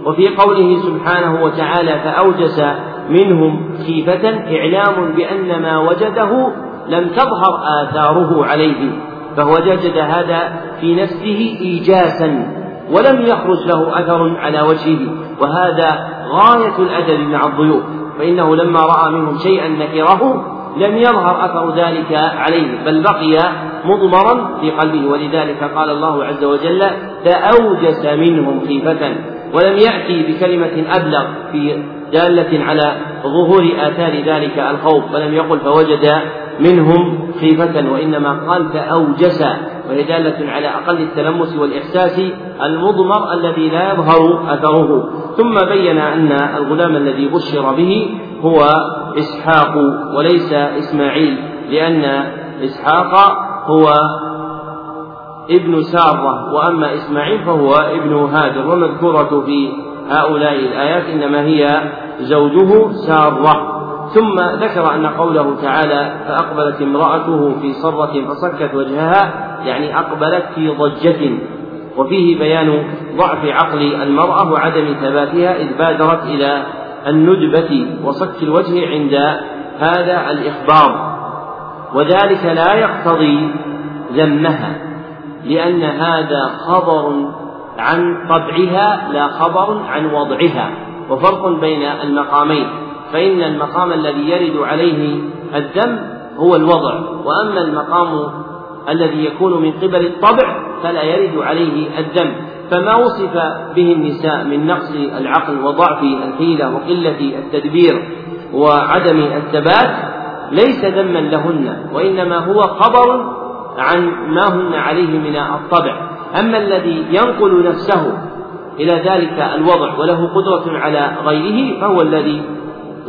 وفي قوله سبحانه وتعالى فأوجس منهم خيفة إعلام بأن ما وجده لم تظهر آثاره عليه. فهو وجد هذا في نفسه إيجاسا. ولم يخرج له أثر على وجهه وهذا غاية الأدب مع الضيوف فإنه لما رأى منهم شيئا نكره لم يظهر أثر ذلك عليه بل بقي مضمرا في قلبه ولذلك قال الله عز وجل فأوجس منهم خيفة ولم يأتي بكلمة أبلغ في دالة على ظهور آثار ذلك الخوف. ولم يقل فوجد منهم خيفة وإنما قال فأوجس وهي دالة على أقل التلمس والإحساس المضمر الذي لا يظهر أثره. ثم بين أن الغلام الذي بشر به هو إسحاق وليس إسماعيل لأن إسحاق هو ابن سارة وأما إسماعيل فهو ابن هاجر. والمذكورة في هؤلاء الآيات إنما هي زوجه سارة. ثم ذكر أن قوله تعالى فأقبلت امرأته في صرة فصكت وجهها يعني أقبلت في ضجة. وفيه بيان ضعف عقل المرأة وعدم ثباتها إذ بادرت إلى الندبة وصك الوجه عند هذا الإخبار. وذلك لا يقتضي ذمها لأن هذا خبر عن طبعها لا خبر عن وضعها. وفرق بين المقامين. فإن المقام الذي يرد عليه الذم هو الوضع وأما المقام الذي يكون من قبل الطبع فلا يرد عليه الذم فما وصف به النساء من نقص العقل وضعف الحيلة وقلة التدبير وعدم الثبات ليس ذما لهن وإنما هو خبر عن ما هن عليه من الطبع. أما الذي ينقل نفسه إلى ذلك الوضع وله قدرة على غيره فهو الذي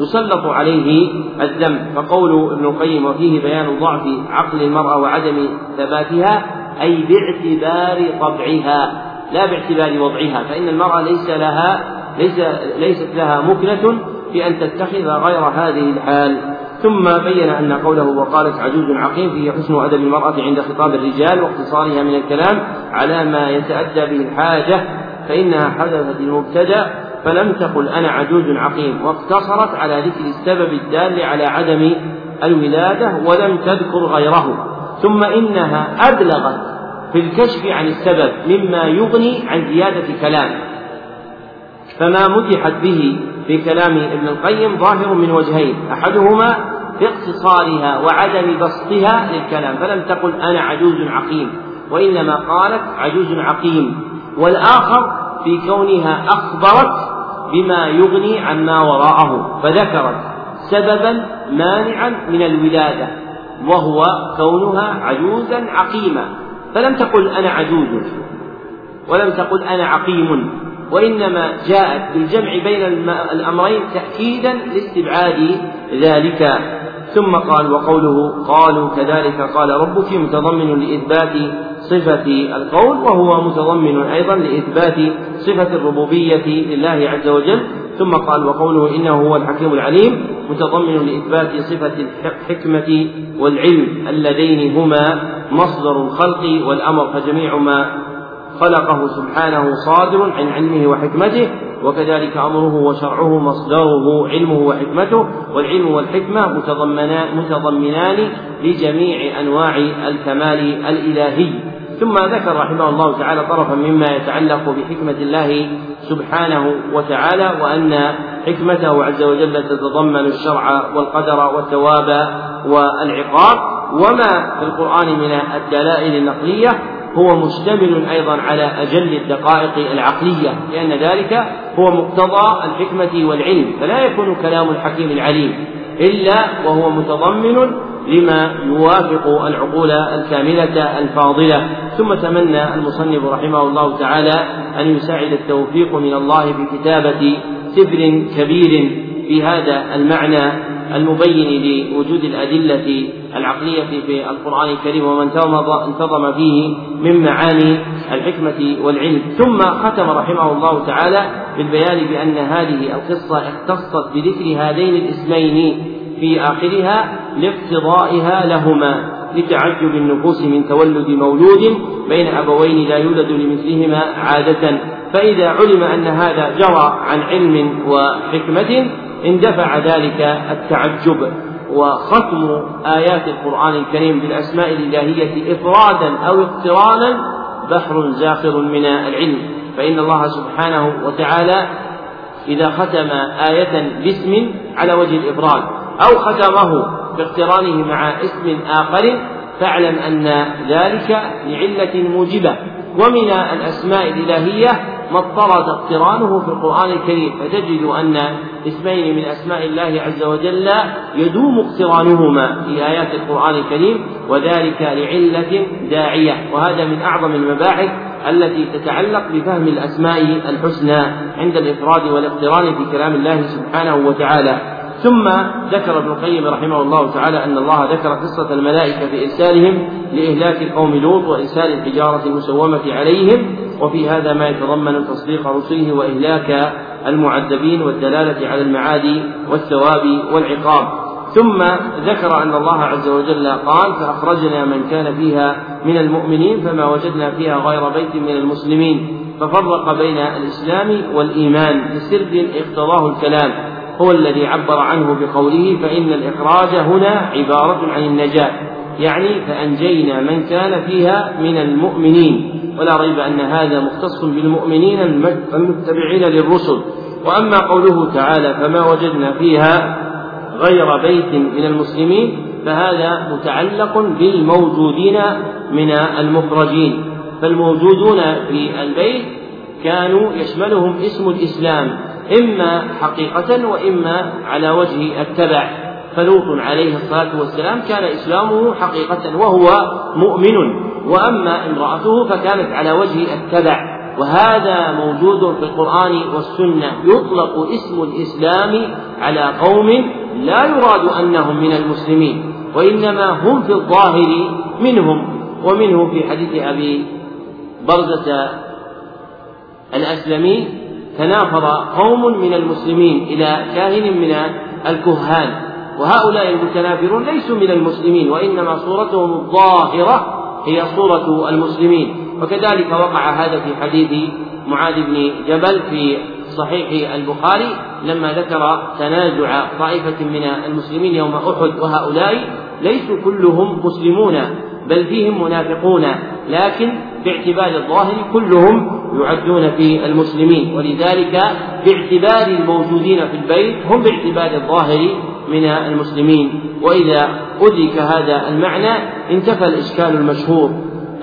يسلط عليه الذنب. فقول ابن القيم وفيه بيان ضعف عقل المرأة وعدم ثباتها أي باعتبار طبعها لا باعتبار وضعها. فإن المرأة ليس لها ليس ليست لها مكنة بأن تتخذ غير هذه الحال. ثم بين أن قوله وقالت عجوز عقيم فيه حسن أدب المرأة عند خطاب الرجال واقتصارها من الكلام على ما يتأدى به الحاجة فإنها حدثت المبتدأ فلم تقل أنا عجوز عقيم واقتصرت على ذكر السبب الدال على عدم الولادة ولم تذكر غيره ثم إنها أبلغت في الكشف عن السبب مما يغني عن زيادة كلام فما مدحت به في كلام ابن القيم ظاهر من وجهين أحدهما في اقتصارها وعدم بسطها للكلام فلم تقل أنا عجوز عقيم وإنما قالت عجوز عقيم. والآخر في كونها أخبرت بما يغني عما وراءه فذكرت سببا مانعا من الولادة وهو كونها عجوزا عقيما فلم تقل أنا عجوز ولم تقل أنا عقيم وإنما جاءت بالجمع بين الأمرين تأكيدا لاستبعاد ذلك. ثم قال وقوله قالوا كذلك قال ربك متضمن لإثبات صفة القول وهو متضمن أيضا لإثبات صفة الربوبية لله عز وجل. ثم قال وقوله إنه هو الحكيم العليم متضمن لإثبات صفة الحكمة والعلم اللذين هما مصدر الخلق والأمر فجميع ما خلقه سبحانه صادر عن علمه وحكمته. وكذلك أمره وشرعه مصدره علمه وحكمته. والعلم والحكمة متضمنان لجميع أنواع الكمال الإلهي. ثم ذكر رحمه الله تعالى طرفا مما يتعلق بحكمة الله سبحانه وتعالى وأن حكمته عز وجل تتضمن الشرع والقدر والثواب والعقاب. وما في القرآن من الدلائل النقلية هو مشتمل أيضا على أجل الدقائق العقلية لأن ذلك هو مقتضى الحكمة والعلم فلا يكون كلام الحكيم العليم إلا وهو متضمن لما يوافق العقول الكاملة الفاضلة. ثم تمنى المصنف رحمه الله تعالى أن يساعد التوفيق من الله بكتابة سفر كبير في هذا المعنى المبين لوجود الأدلة العقلية في القرآن الكريم وما انتظم فيه من معاني الحكمة والعلم. ثم ختم رحمه الله تعالى بالبيان بأن هذه القصة اختصت بذكر هذين الاسمين في آخرها لاقتضائها لهما لتعجب النفوس من تولد مولود بين أبوين لا يولد لمثلهما عادة. فإذا علم أن هذا جرى عن علم وحكمة اندفع ذلك التعجب. وختم آيات القرآن الكريم بالأسماء الإلهية إفرادا أو اقترانا بحر زاخر من العلم. فإن الله سبحانه وتعالى إذا ختم آية باسم على وجه الإفراد. أو ختمه باقترانه مع اسم آخر فاعلم أن ذلك لعلة موجبة. ومن الأسماء الإلهية ما اضطرد اقترانه في القرآن الكريم فتجد أن اسمين من أسماء الله عز وجل يدوم اقترانهما في آيات القرآن الكريم وذلك لعلة داعية. وهذا من أعظم المباحث التي تتعلق بفهم الأسماء الحسنى عند الإفراد والاقتران في كلام الله سبحانه وتعالى. ثم ذكر ابن القيم رحمه الله تعالى أن الله ذكر قصة الملائكة في إرسالهم لإهلاك قوم لوط وإرسال الحجارة المسومة عليهم وفي هذا ما يتضمن تصديق رسله وإهلاك المعذبين والدلالة على المعاد والثواب والعقاب. ثم ذكر أن الله عز وجل قال فأخرجنا من كان فيها من المؤمنين فما وجدنا فيها غير بيت من المسلمين. ففرق بين الإسلام والإيمان بسرد اقتضاه الكلام. هو الذي عبر عنه بقوله فإن الإخراج هنا عبارة عن النجاة يعني فأنجينا من كان فيها من المؤمنين ولا ريب أن هذا مختص بالمؤمنين المتبعين للرسل. وأما قوله تعالى فما وجدنا فيها غير بيت من المسلمين فهذا متعلق بالموجودين من المخرجين. فالموجودون في البيت كانوا يشملهم اسم الإسلام. إما حقيقة وإما على وجه التبع. فلوط عليه الصلاة والسلام كان إسلامه حقيقة وهو مؤمن. وأما امرأته فكانت على وجه التبع. وهذا موجود في القرآن والسنة. يطلق اسم الإسلام على قوم لا يراد أنهم من المسلمين. وإنما هم في الظاهر منهم. ومنه في حديث أبي برزة الأسلمي تنافر قوم من المسلمين إلى كاهن من الكهان. وهؤلاء المتنافرون ليسوا من المسلمين وإنما صورتهم الظاهرة هي صورة المسلمين. وكذلك وقع هذا في حديث معاذ بن جبل في صحيح البخاري لما ذكر تنازع طائفة من المسلمين يوم أحد وهؤلاء ليسوا كلهم مسلمون. بل فيهم منافقون لكن باعتبار الظاهر كلهم يعدون في المسلمين. ولذلك باعتبار الموجودين في البيت هم باعتبار الظاهر من المسلمين. وإذا أدرك هذا المعنى انتفى الإشكال المشهور.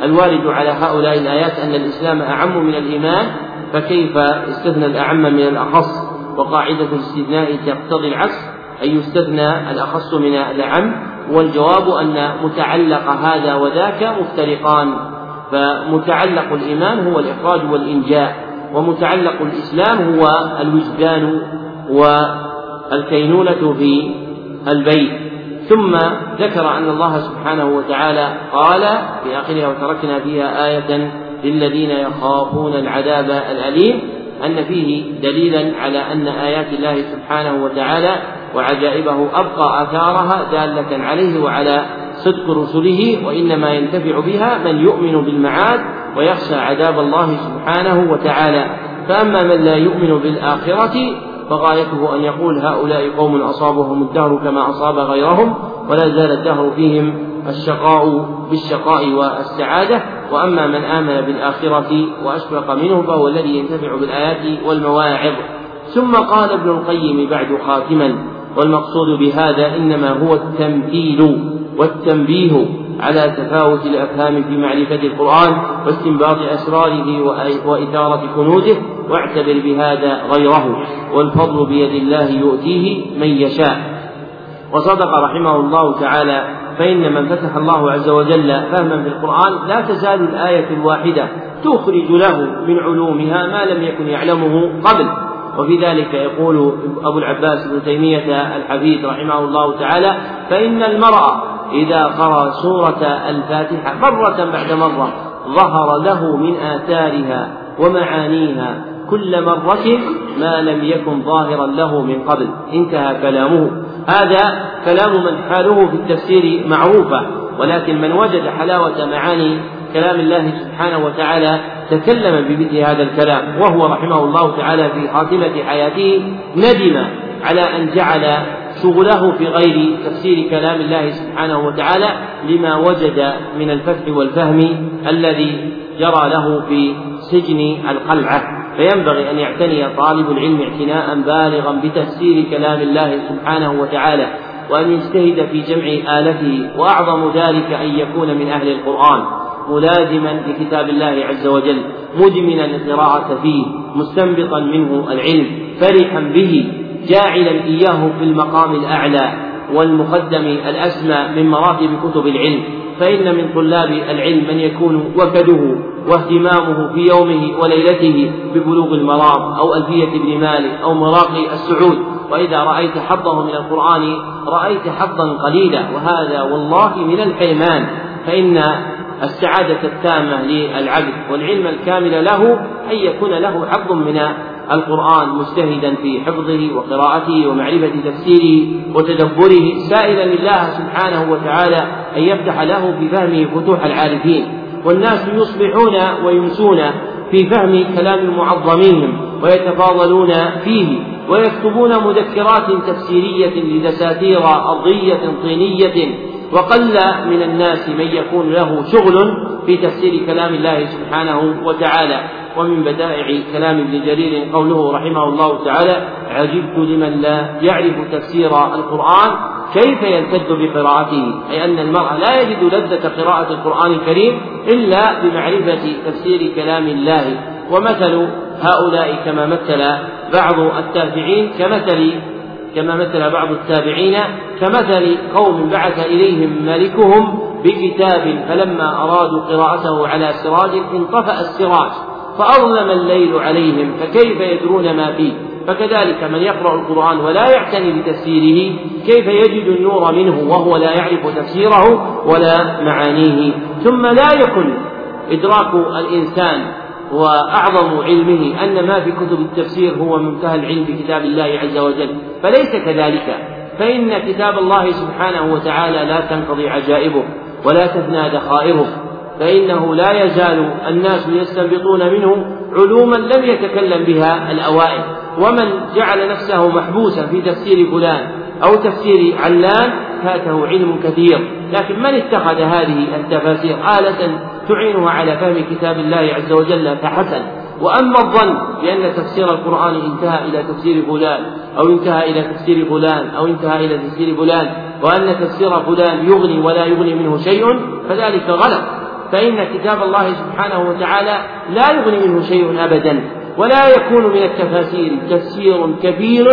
الوارد على هؤلاء الآيات أن الإسلام أعم من الإيمان فكيف استثنى الأعم من الأخص؟ وقاعدة الاستثناء تقتضي العكس أن يستثنى الأخص من الأعم. والجواب أن متعلق هذا وذاك مفترقان فمتعلق الإيمان هو الإخراج والإنجاء ومتعلق الإسلام هو الوجدان والكينونة في البيت. ثم ذكر أن الله سبحانه وتعالى قال في آخرها وتركنا فيها آية للذين يخافون العذاب الأليم أن فيه دليلا على أن آيات الله سبحانه وتعالى وعجائبه أبقى آثارها دالة عليه وعلى صدق رسله وإنما ينتفع بها من يؤمن بالمعاد ويخشى عذاب الله سبحانه وتعالى. فأما من لا يؤمن بالآخرة فغايته أن يقول هؤلاء قوم أصابهم الدهر كما أصاب غيرهم ولا زال الدهر فيهم الشقاء بالشقاء والسعادة. وأما من آمن بالآخرة وأشفق منه فهو الذي ينتفع بالآيات والمواعظ. ثم قال ابن القيم بعد خاتما والمقصود بهذا إنما هو التمثيل والتنبيه على تفاوت الأفهام في معرفة القرآن واستنباط أسراره وإثارة كنوزه واعتبر بهذا غيره والفضل بيد الله يؤتيه من يشاء. وصدق رحمه الله تعالى فإن من فتح الله عز وجل فهما في القرآن لا تزال الآية الواحدة تخرج له من علومها ما لم يكن يعلمه قبل. وفي ذلك يقول أبو العباس ابن تيمية الحفيد رحمه الله تعالى فإن المرء إذا قرأ سورة الفاتحة مرة بعد مرة ظهر له من آثارها ومعانيها كل مرة ما لم يكن ظاهرا له من قبل انتهى كلامه. هذا كلام من حاله في التفسير معروفة ولكن من وجد حلاوة معاني كلام الله سبحانه وتعالى تكلم بمثل هذا الكلام وهو رحمه الله تعالى في خاتمة حياته ندم على أن جعل شغله في غير تفسير كلام الله سبحانه وتعالى لما وجد من الفتح والفهم الذي جرى له في سجن القلعة. فينبغي أن يعتني طالب العلم اعتناء بالغا بتفسير كلام الله سبحانه وتعالى وأن يجتهد في جمع آلته وأعظم ذلك أن يكون من أهل القرآن. ملازما لكتاب الله عز وجل مدمنا القراءة فيه مستنبطا منه العلم فرحا به جاعلا إياه في المقام الأعلى والمقدم الأسمى من مراتب كتب العلم. فإن من طلاب العلم من يكون وكده واهتمامه في يومه وليلته ببلوغ المرام أو ألفية ابن مالك أو مراقي السعود. وإذا رأيت حظه من القرآن رأيت حظا قليلا وهذا والله من الحرمان فإن السعادة التامة للعبد والعلم الكامل له أن يكون له حظ من القرآن مجتهدا في حفظه وقراءته ومعرفة تفسيره وتدبره سائلا لله سبحانه وتعالى أن يفتح له في فهمه فتوح العارفين. والناس يصبحون ويمسون في فهم كلام المعظمين ويتفاضلون فيه ويكتبون مذكرات تفسيرية لدساتير أرضية طينية وقل من الناس من يكون له شغل في تفسير كلام الله سبحانه وتعالى ومن بدائع كلام ابن جرير قوله رحمه الله تعالى عجبت لمن لا يعرف تفسير القرآن كيف يلتد بقراءته؟ أي أن المرء لا يجد لذة قراءة القرآن الكريم إلا بمعرفة تفسير كلام الله. ومثل هؤلاء كما مثل بعض التابعين كمثل كما مثل بعض التابعين كمثل قوم بعث إليهم ملكهم بكتاب فلما أرادوا قراءته على سراج انطفأ السراج فأظلم الليل عليهم فكيف يدرون ما فيه فكذلك من يقرأ القرآن ولا يعتني بتفسيره كيف يجد النور منه وهو لا يعرف تفسيره ولا معانيه ثم لا يكن إدراك الإنسان وأعظم علمه أن ما في كتب التفسير هو منتهى العلم بكتاب الله عز وجل. فليس كذلك. فإن كتاب الله سبحانه وتعالى لا تنقضي عجائبه ولا تفنى ذخائره فإنه لا يزال الناس يستنبطون منه علوما لم يتكلم بها الأوائل. ومن جعل نفسه محبوسا في تفسير فلان أو تفسير علان فاته علم كثير. لكن من اتخذ هذه التفاسير؟ آلة تعينه على فهم كتاب الله عز وجل فحسن. وأما الظن بأن تفسير القرآن انتهى إلى تفسير فلان أو انتهى إلى تفسير فلان أو انتهى إلى تفسير فلان وأن تفسير فلان يغني ولا يغني منه شيء فذلك غلط. فإن كتاب الله سبحانه وتعالى لا يغني منه شيء أبدا ولا يكون من التفاسير تفسير كبير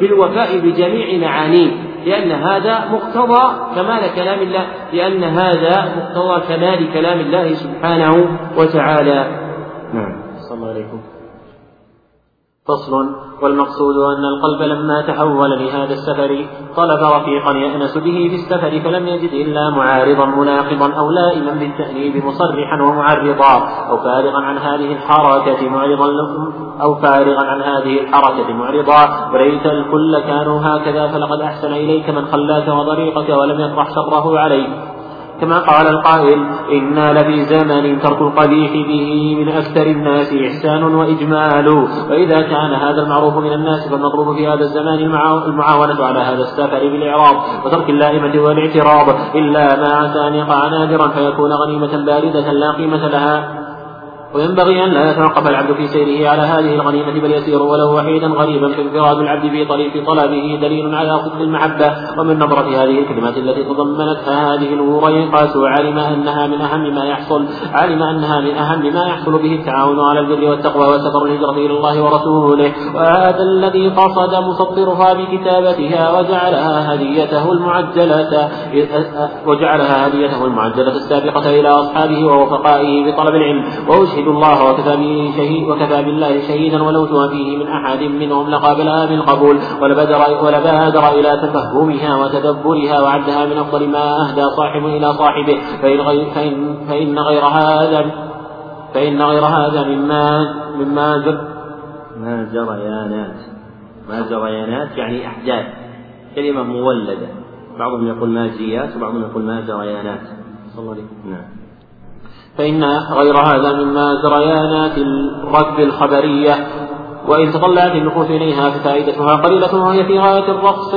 بالوفاء بجميع معانيه لأن هذا مقتضى كمال كلام الله لأن هذا مقتضى كمال كلام الله سبحانه وتعالى. نعم. صلى الله عليكم. فصل. والمقصود أن القلب لما تحول لهذا السفر طلب رفيقا يأنس به في السفر فلم يجد إلا معارضا مناقضا أو لائما بالتأنيب مصرحا ومعرضا أو فارغا عن هذه الحركة معرضا أو فارغا عن هذه الحركة معرضا. وليت الكل كانوا هكذا فلقد أحسن إليك من خلاك وطريقك ولم يطرح شره عليك. كما قال القائل إنا لفي زمن ترك القبيح به من أكثر الناس إحسان وإجمال. وإذا كان هذا المعروف من الناس فالمطلوب في هذا الزمان المعاونة على هذا السفر بالإعراض وترك اللائمة والاعتراض. إلا ما عسى أن يقع نادرا فيكون غنيمة باردة لا قيمة لها. وينبغي أن لا يتوقف العبد في سيره على هذه الغنيمة بل يسير ولو وحيدا غريبا فانفراد العبد في طريق طلبه دليل على صدق المحبة. ومن نظرة هذه الكلمات التي تضمنتها هذه الأمور ينقاس علم أنها من أهم ما يحصل علم أنها من أهم ما يحصل به التعاون على البر والتقوى وسفر الهجرة إلى الله ورسوله. وهذا الذي قصد مسطرها بكتابتها وجعلها هديته المعجلة وجعلها هديته المعجلة السابقة إلى أصحابه ووفقائه بطلب العلم. يوحد الله وكفى به شهيد وكفى بالله شهيدا ولو توافيه من أحد منهم لقابلها بالقبول ولبادر ولبادر إلى تفهمها وتدبرها وعدها من أفضل ما أهدى صاحب إلى صاحبه. فإن غير فإن, فإن غير هذا فإن غير هذا مما مما جر ما جريانات ما جريانات يعني أحداث. كلمة مولدة. بعضهم يقول ماجيات وبعضهم يقول ما جريانات صلى الله عليه نعم. فإن غير هذا مما جريانات الركب الخبرية وإن تطلعت النفوس إليها ففائدتها قليلة وهي في غاية الرقص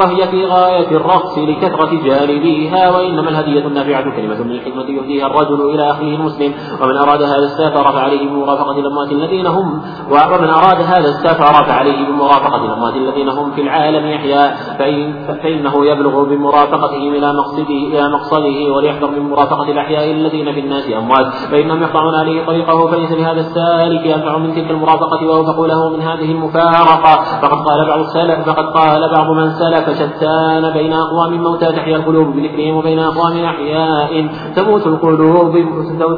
وهي في غاية الرقص لكثرة جانبيها وإنما الهدية النافعة كلمة من الحكمة يهديها الرجل إلى أخيه المسلم. ومن أراد هذا السفر فعليه بمرافقة الأموات الذين هم ومن أراد هذا السفر فعليه بمرافقة الأموات الذين هم في العالم يحيا فإن فإنه يبلغ بمرافقتهم إلى مقصده إلى مقصده وليحذر من مرافقة الأحياء الذين في الناس أموات. فإنهم يقطعون عليه طريقه فليس لهذا السالك أنفع من تلك المرافقة وأوفق له من هذه المفارقة. فقد قال بعض السلف فقد قال بعض من سلف شتان بين أقوام موتى تحيا القلوب بذكرهم وبين أقوام أحياء تموت القلوب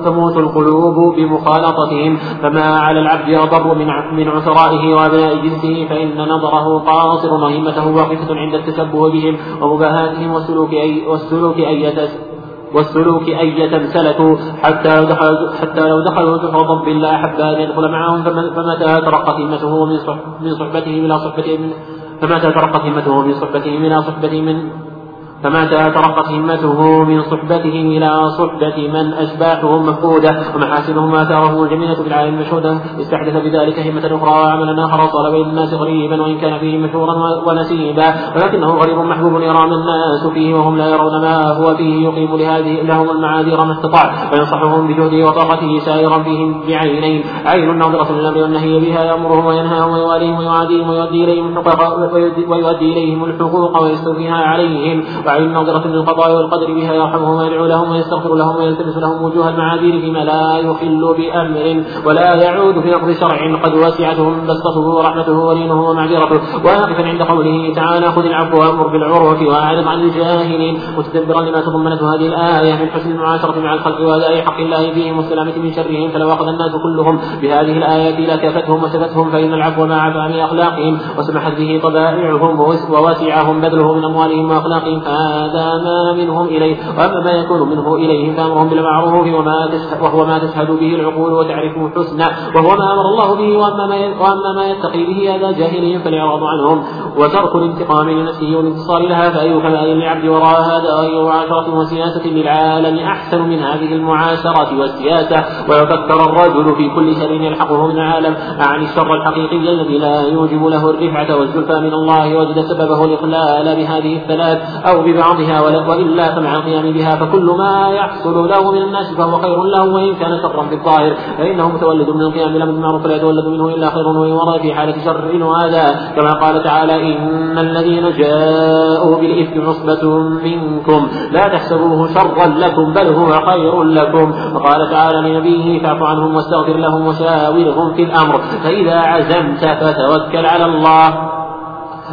تموت القلوب بمخالطتهم. فما على العبد أضر من من عثرائه وأبناء جنسه فإن نظره قاصر وهمته واقفة عند التشبه بهم ومباهاتهم والسلوك أي والسلوك أية والسلوك أن يتمسلكوا حتى لو دخلوا حتى لو دخلوا جحر ضب لا أحب أن يدخل معهم فمتى ترقت همته من صحبته إلى صحبته فمتى ترقت همته من صحبته إلى صحبته من فمتى ترقت همته من صحبتهم إلى صحبة من أشباحهم مفقودة ومحاسنهم آثارهم الجميلة في العالم المشهودة استحدث بذلك همة أخرى وعملا آخر صار بين الناس غريبا وإن كان فيه مشهورا ونسيبا. ولكنه غريب محبوب يرام الناس فيه وهم لا يرون ما هو فيه يقيم لهذه لهم المعاذير ما استطاع. وينصحهم بجهده وطاقته سائرا فيهم بعينين. عين ناظرة للأمر والنهي بها يأمرهم وينهاهم ويواليهم ويعاديهم ويؤدي إليهم الحقوق ويؤدي إليهم الحقوق ويستوفيها عليهم. وعين ناظرة للقضاء والقدر بها يرحمهم ويدعو لهم ويستغفر لهم ويلتمس لهم وجوه المعاذير فيما لا يخل بأمر ولا يعود في نقض شرع قد وسعتهم بسطته ورحمته ولينه ومعذرته. واقفا عند قوله تعالى خذ العفو وأمر بالعروة وأعرض عن الجاهلين. متدبرا لما تضمنته هذه الآية من حسن المعاشرة مع الخلق وأداء حق الله فيهم والسلامة من شرهم. فلو أخذ الناس كلهم بهذه الآية لكافتهم وسفتهم فإن العفو ما عفا عن أخلاقهم. وسمحت به طبائعهم ووسعهم بذله من أموالهم وأخلاقهم. هذا ما منهم إليه وأما ما يكون منه إليهم فأمرهم بالمعروف وما وهو ما تشهد به العقول وتعرفه حسنا وهو ما أمر الله به وأما ما وأما ما يتقي به هذا جاهلهم فالإعراض عنهم وترك الانتقام لنفسه والانتصار لها فأي كمال للعبد وراء هذا أي معاشرة وسياسة للعالم أحسن من هذه المعاشرة والسياسة. ويفكر الرجل في كل شر يلحقه من العالم عن الشر الحقيقي الذي لا يوجب له الرفعة والزلفى من الله وجد سببه الإخلال بهذه الثلاث أو ببعضها وإلا فمع القيام بها فكل ما يحصل له من الناس فهو خير له وإن كان شرا في الظاهر فإنه متولد من القيام بالأمر بالمعروف لا يتولد منه إلا خير وإن ورد في حالة شر وآذى. كما قال تعالى إن الذين جاءوا بالإفك عصبة منكم لا تحسبوه شرا لكم بل هو خير لكم. وقال تعالى لنبيه فاعف عنهم واستغفر لهم وشاورهم في الأمر. فإذا عزمت فتوكل على الله.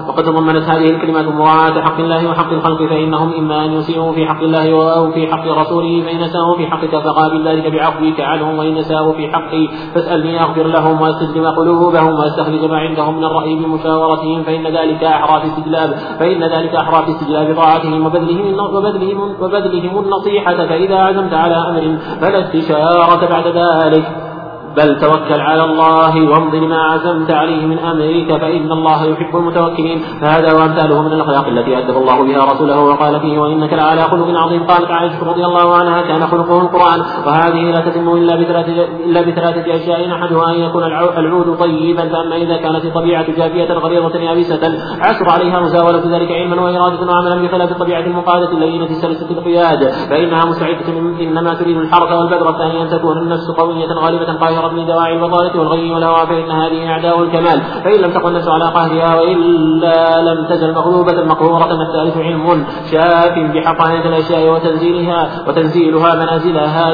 وقد تضمنت هذه الكلمات مراعاة حق الله وحق الخلق فإنهم إما أن يسيئوا في حق الله أو في حق رسوله فإن ساءوا في حقك فقابل ذلك بعفوك عنهم وإن ساءوا في حقي فاسألني أغفر لهم وأستسلم قلوبهم وأستخرج ما عندهم من الرأي بمشاورتهم فإن ذلك أحرى في استجلاب فإن ذلك أحرى في استجلاب طاعتهم وبذلهم وبذلهم وبذلهم النصيحة فإذا عزمت على أمر فلا استشارة بعد ذلك. بل توكل على الله وامض لما عزمت عليه من أمرك فإن الله يحب المتوكلين. فهذا وامثاله من الأخلاق التي ادب الله بها رسوله وقال فيه وإنك لعلى خلق عظيم. قالت عائشة رضي الله عنها كان خلقه القرآن وهذه لا تتم إلا بثلاثه إلا بثلاثة أشياء. أحدها أن يكون العود طيبا فأما إذا كانت الطبيعة جافية غليظة يابسة عسر عليها مزاولة ذلك علما وإرادة وعملا بخلاف الطبيعة المقادة اللينة السلسة القياد فإنها مستعده إنما تريد الحرث والبذر الثاني ان تكون النفس قوية غالبة قاهره رفض دواعي البطالة والغي والهوى فإن هذه أعداء الكمال. فإن لم تكن النفس على قهرها وإلا لم تزل مغلوبة مقهورة الثالث علم شاف بحقائق الأشياء وتنزيلها وتنزيلها منازلها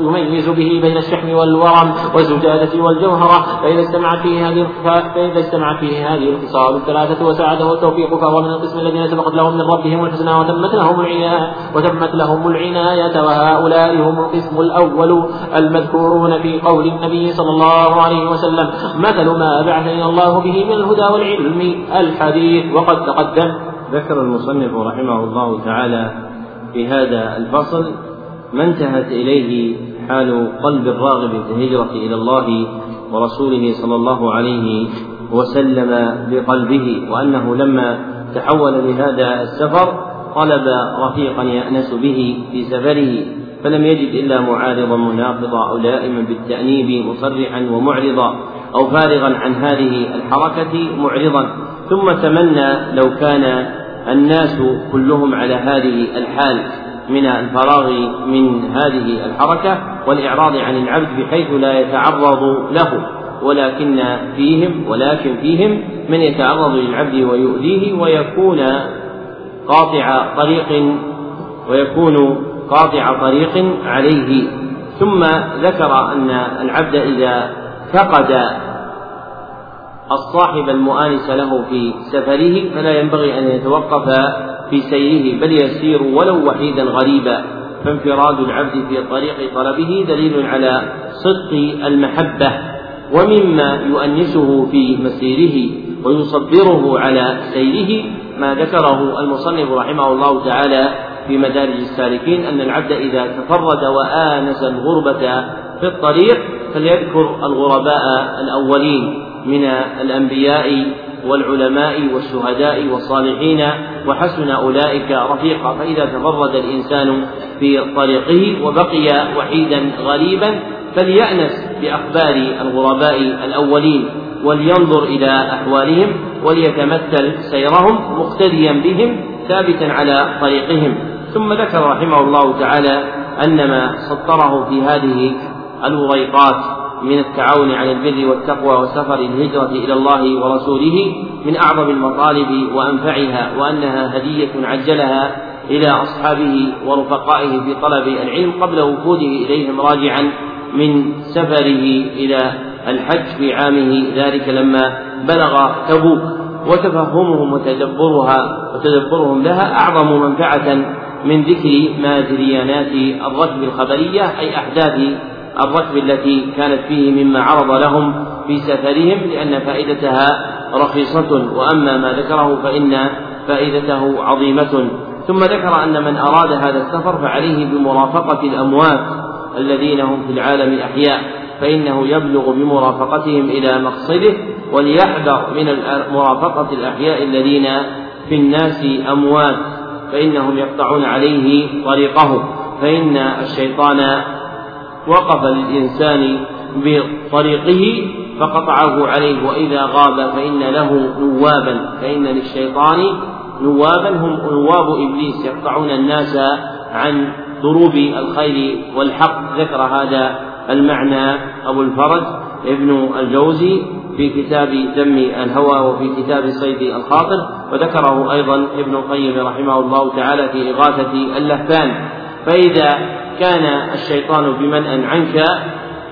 يميز به بين الشحم والورم والزجاجة والجوهرة. فإذا اجتمعت فيه هذه فإذا اجتمعت فيه هذه الخصال الثلاثة وساعده التوفيق فهو من القسم الذين سبقت لهم من ربهم الحسنى وتمت لهم العناية وتمت لهم العناية وهؤلاء هم القسم الأول المذكورون في قول النبي صلى الله عليه وسلم. مثل ما بعثني الله به من الهدى والعلم الحديث. وقد تقدم. ذكر المصنف رحمه الله تعالى في هذا الفصل ما انتهت إليه حال قلب الراغب في الهجرة إلى الله ورسوله صلى الله عليه وسلم بقلبه وأنه لما تحول لهذا السفر طلب رفيقا يأنس به في سفره. فلم يجد إلا معارضا مناقضا أو لائما بالتأنيب مصرحا ومعرضا أو فارغا عن هذه الحركة معرضا. ثم تمنى لو كان الناس كلهم على هذه الحال من الفراغ من هذه الحركة والإعراض عن العبد بحيث لا يتعرض له. ولكن فيهم ولكن فيهم من يتعرض للعبد ويؤذيه ويكون قاطع طريق ويكون قاطع طريق عليه. ثم ذكر أن العبد إذا فقد الصاحب المؤانس له في سفره فلا ينبغي أن يتوقف في سيره بل يسير ولو وحيدا غريبا. فانفراد العبد في طريق طلبه دليل على صدق المحبة ومما يؤنسه في مسيره ويصبره على سيره ما ذكره المصنف رحمه الله تعالى في مدارج السالكين أن العبد إذا تفرد وآنس الغربة في الطريق فليذكر الغرباء الأولين من الأنبياء والعلماء والشهداء والصالحين وحسن أولئك رفيقا. فإذا تفرد الإنسان في طريقه وبقي وحيدا غريبا فليأنس بأخبار الغرباء الأولين ولينظر إلى أحوالهم وليتمثل سيرهم مقتديا بهم ثابتا على طريقهم. ثم ذكر رحمه الله تعالى أن ما سطره في هذه الوريقات من التعاون على البر والتقوى وسفر الهجرة إلى الله ورسوله من أعظم المطالب وأنفعها وأنها هدية عجلها إلى أصحابه ورفقائه في طلب العلم قبل وفوده إليهم راجعا من سفره إلى الحج في عامه ذلك لما بلغ تبوك. وتفهمهم وتدبرها وتدبرهم لها أعظم منفعة من ذكر ما جريانات الركب الخبرية أي أحداث الركب التي كانت فيه مما عرض لهم في سفرهم لأن فائدتها رخيصة وأما ما ذكره فإن فائدته عظيمة. ثم ذكر أن من أراد هذا السفر فعليه بمرافقة الأموات الذين هم في العالم أحياء فإنه يبلغ بمرافقتهم إلى مقصده وليحذر من مرافقة الأحياء الذين في الناس أموات. فإنهم يقطعون عليه طريقه فإن الشيطان وقف للإنسان بطريقه فقطعه عليه وإذا غاب فإن له نوابا فإن للشيطان نوابا هم نواب إبليس يقطعون الناس عن دروب الخير والحق ذكر هذا المعنى أبو الفرج ابن الجوزي. في كتاب ذم الهوى وفي كتاب صيد الخاطر وذكره أيضا ابن القيم رحمه الله تعالى في إغاثة اللهفان. فإذا كان الشيطان بمنأ عنك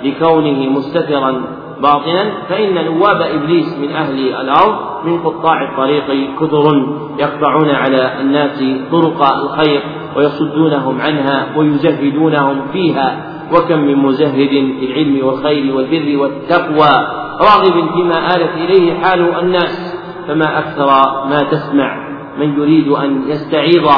لكونه مستترا باطنا فإن نواب إبليس من أهل الأرض من قطاع الطريق كثر يقطعون على الناس طرق الخير ويصدونهم عنها ويزهدونهم فيها. وكم من مزهد في العلم والخير والبر والتقوى راغب فيما آلت إليه حال الناس فما أكثر ما تسمع. من يريد أن يستعيض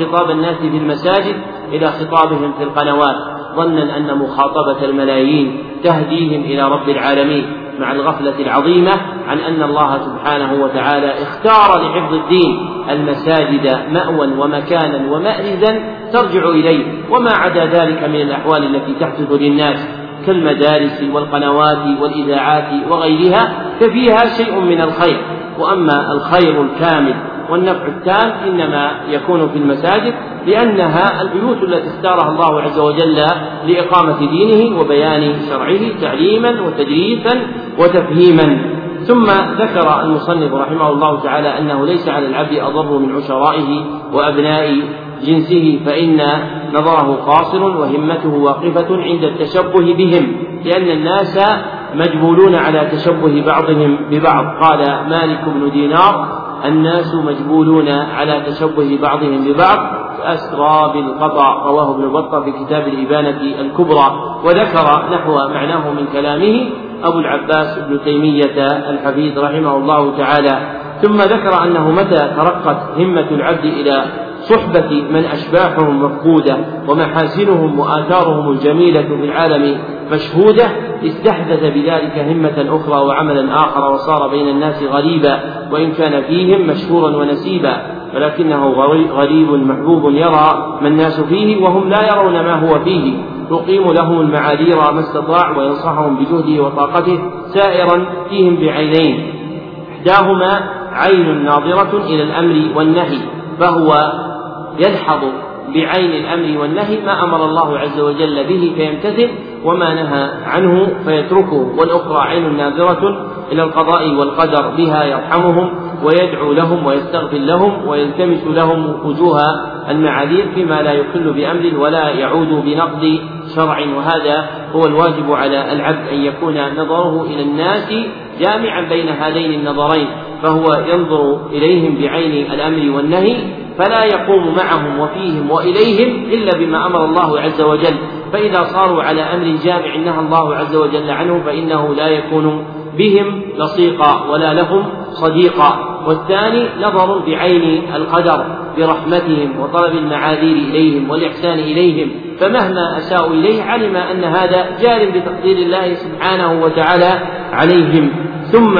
خطاب الناس في المساجد إلى خطابهم في القنوات ظنا أن مخاطبة الملايين تهديهم إلى رب العالمين. مع الغفلة العظيمة عن أن الله سبحانه وتعالى اختار لحفظ الدين المساجد مأوى ومكانا ومأرزا ترجع إليه. وما عدا ذلك من الأحوال التي تحدث للناس كالمدارس والقنوات والإذاعات وغيرها ففيها شيء من الخير. وأما الخير الكامل والنفع التام إنما يكون في المساجد لأنها البيوت التي اختارها الله عز وجل لإقامة دينه وبيان شرعه تعليما وتدريسا وتفهيما. ثم ذكر المصنف رحمه الله تعالى أنه ليس على العبد أضر من عشرائه وأبناء جنسه فإن نظره قاصر وهمته واقفة عند التشبه بهم لأن الناس مجبولون على تشبه بعضهم ببعض. قال مالك بن دينار الناس مجبولون على تشبه بعضهم ببعض أسرى بالقطع. رواه ابن بطة في كتاب الإبانة الكبرى. وذكر نحو معناه من كلامه أبو العباس ابن تيمية الحفيظ رحمه الله تعالى ثم ذكر أنه متى ترقت همة العبد إلى صحبة من أشباحهم مفقودة ومحاسنهم وآثارهم الجميلة في العالم مشهودة استحدث بذلك همة أخرى وعملا آخر وصار بين الناس غريبا وإن كان فيهم مشهورا ونسيبا. ولكنه غريب محبوب يرى ما الناس فيه وهم لا يرون ما هو فيه. يقيم لهم المعاذير ما استطاع وينصحهم بجهده وطاقته سائرا فيهم بعينين. إحداهما عين ناظرة إلى الأمر والنهي فهو يلحظ بعين الأمر والنهي ما أمر الله عز وجل به فيمتثل وما نهى عنه فيتركه. والأخرى عين ناظرة إلى القضاء والقدر بها يرحمهم ويدعو لهم ويستغفر لهم ويلتمس لهم وجوه المعاذير فيما لا يخل بأمر ولا يعود بنقد شرع. وهذا هو الواجب على العبد أن يكون نظره إلى الناس جامعا بين هذين النظرين فهو ينظر إليهم بعين الأمر والنهي فلا يقوم معهم وفيهم وإليهم إلا بما أمر الله عز وجل. فإذا صاروا على أمر جامع نهى الله عز وجل عنه فإنه لا يكون بهم لصيقا ولا لهم صديقا والثاني نظر بعين القدر برحمتهم وطلب المعاذير إليهم والإحسان إليهم فمهما أساءوا إليه علم أن هذا جار بتقدير الله سبحانه وتعالى عليهم. ثم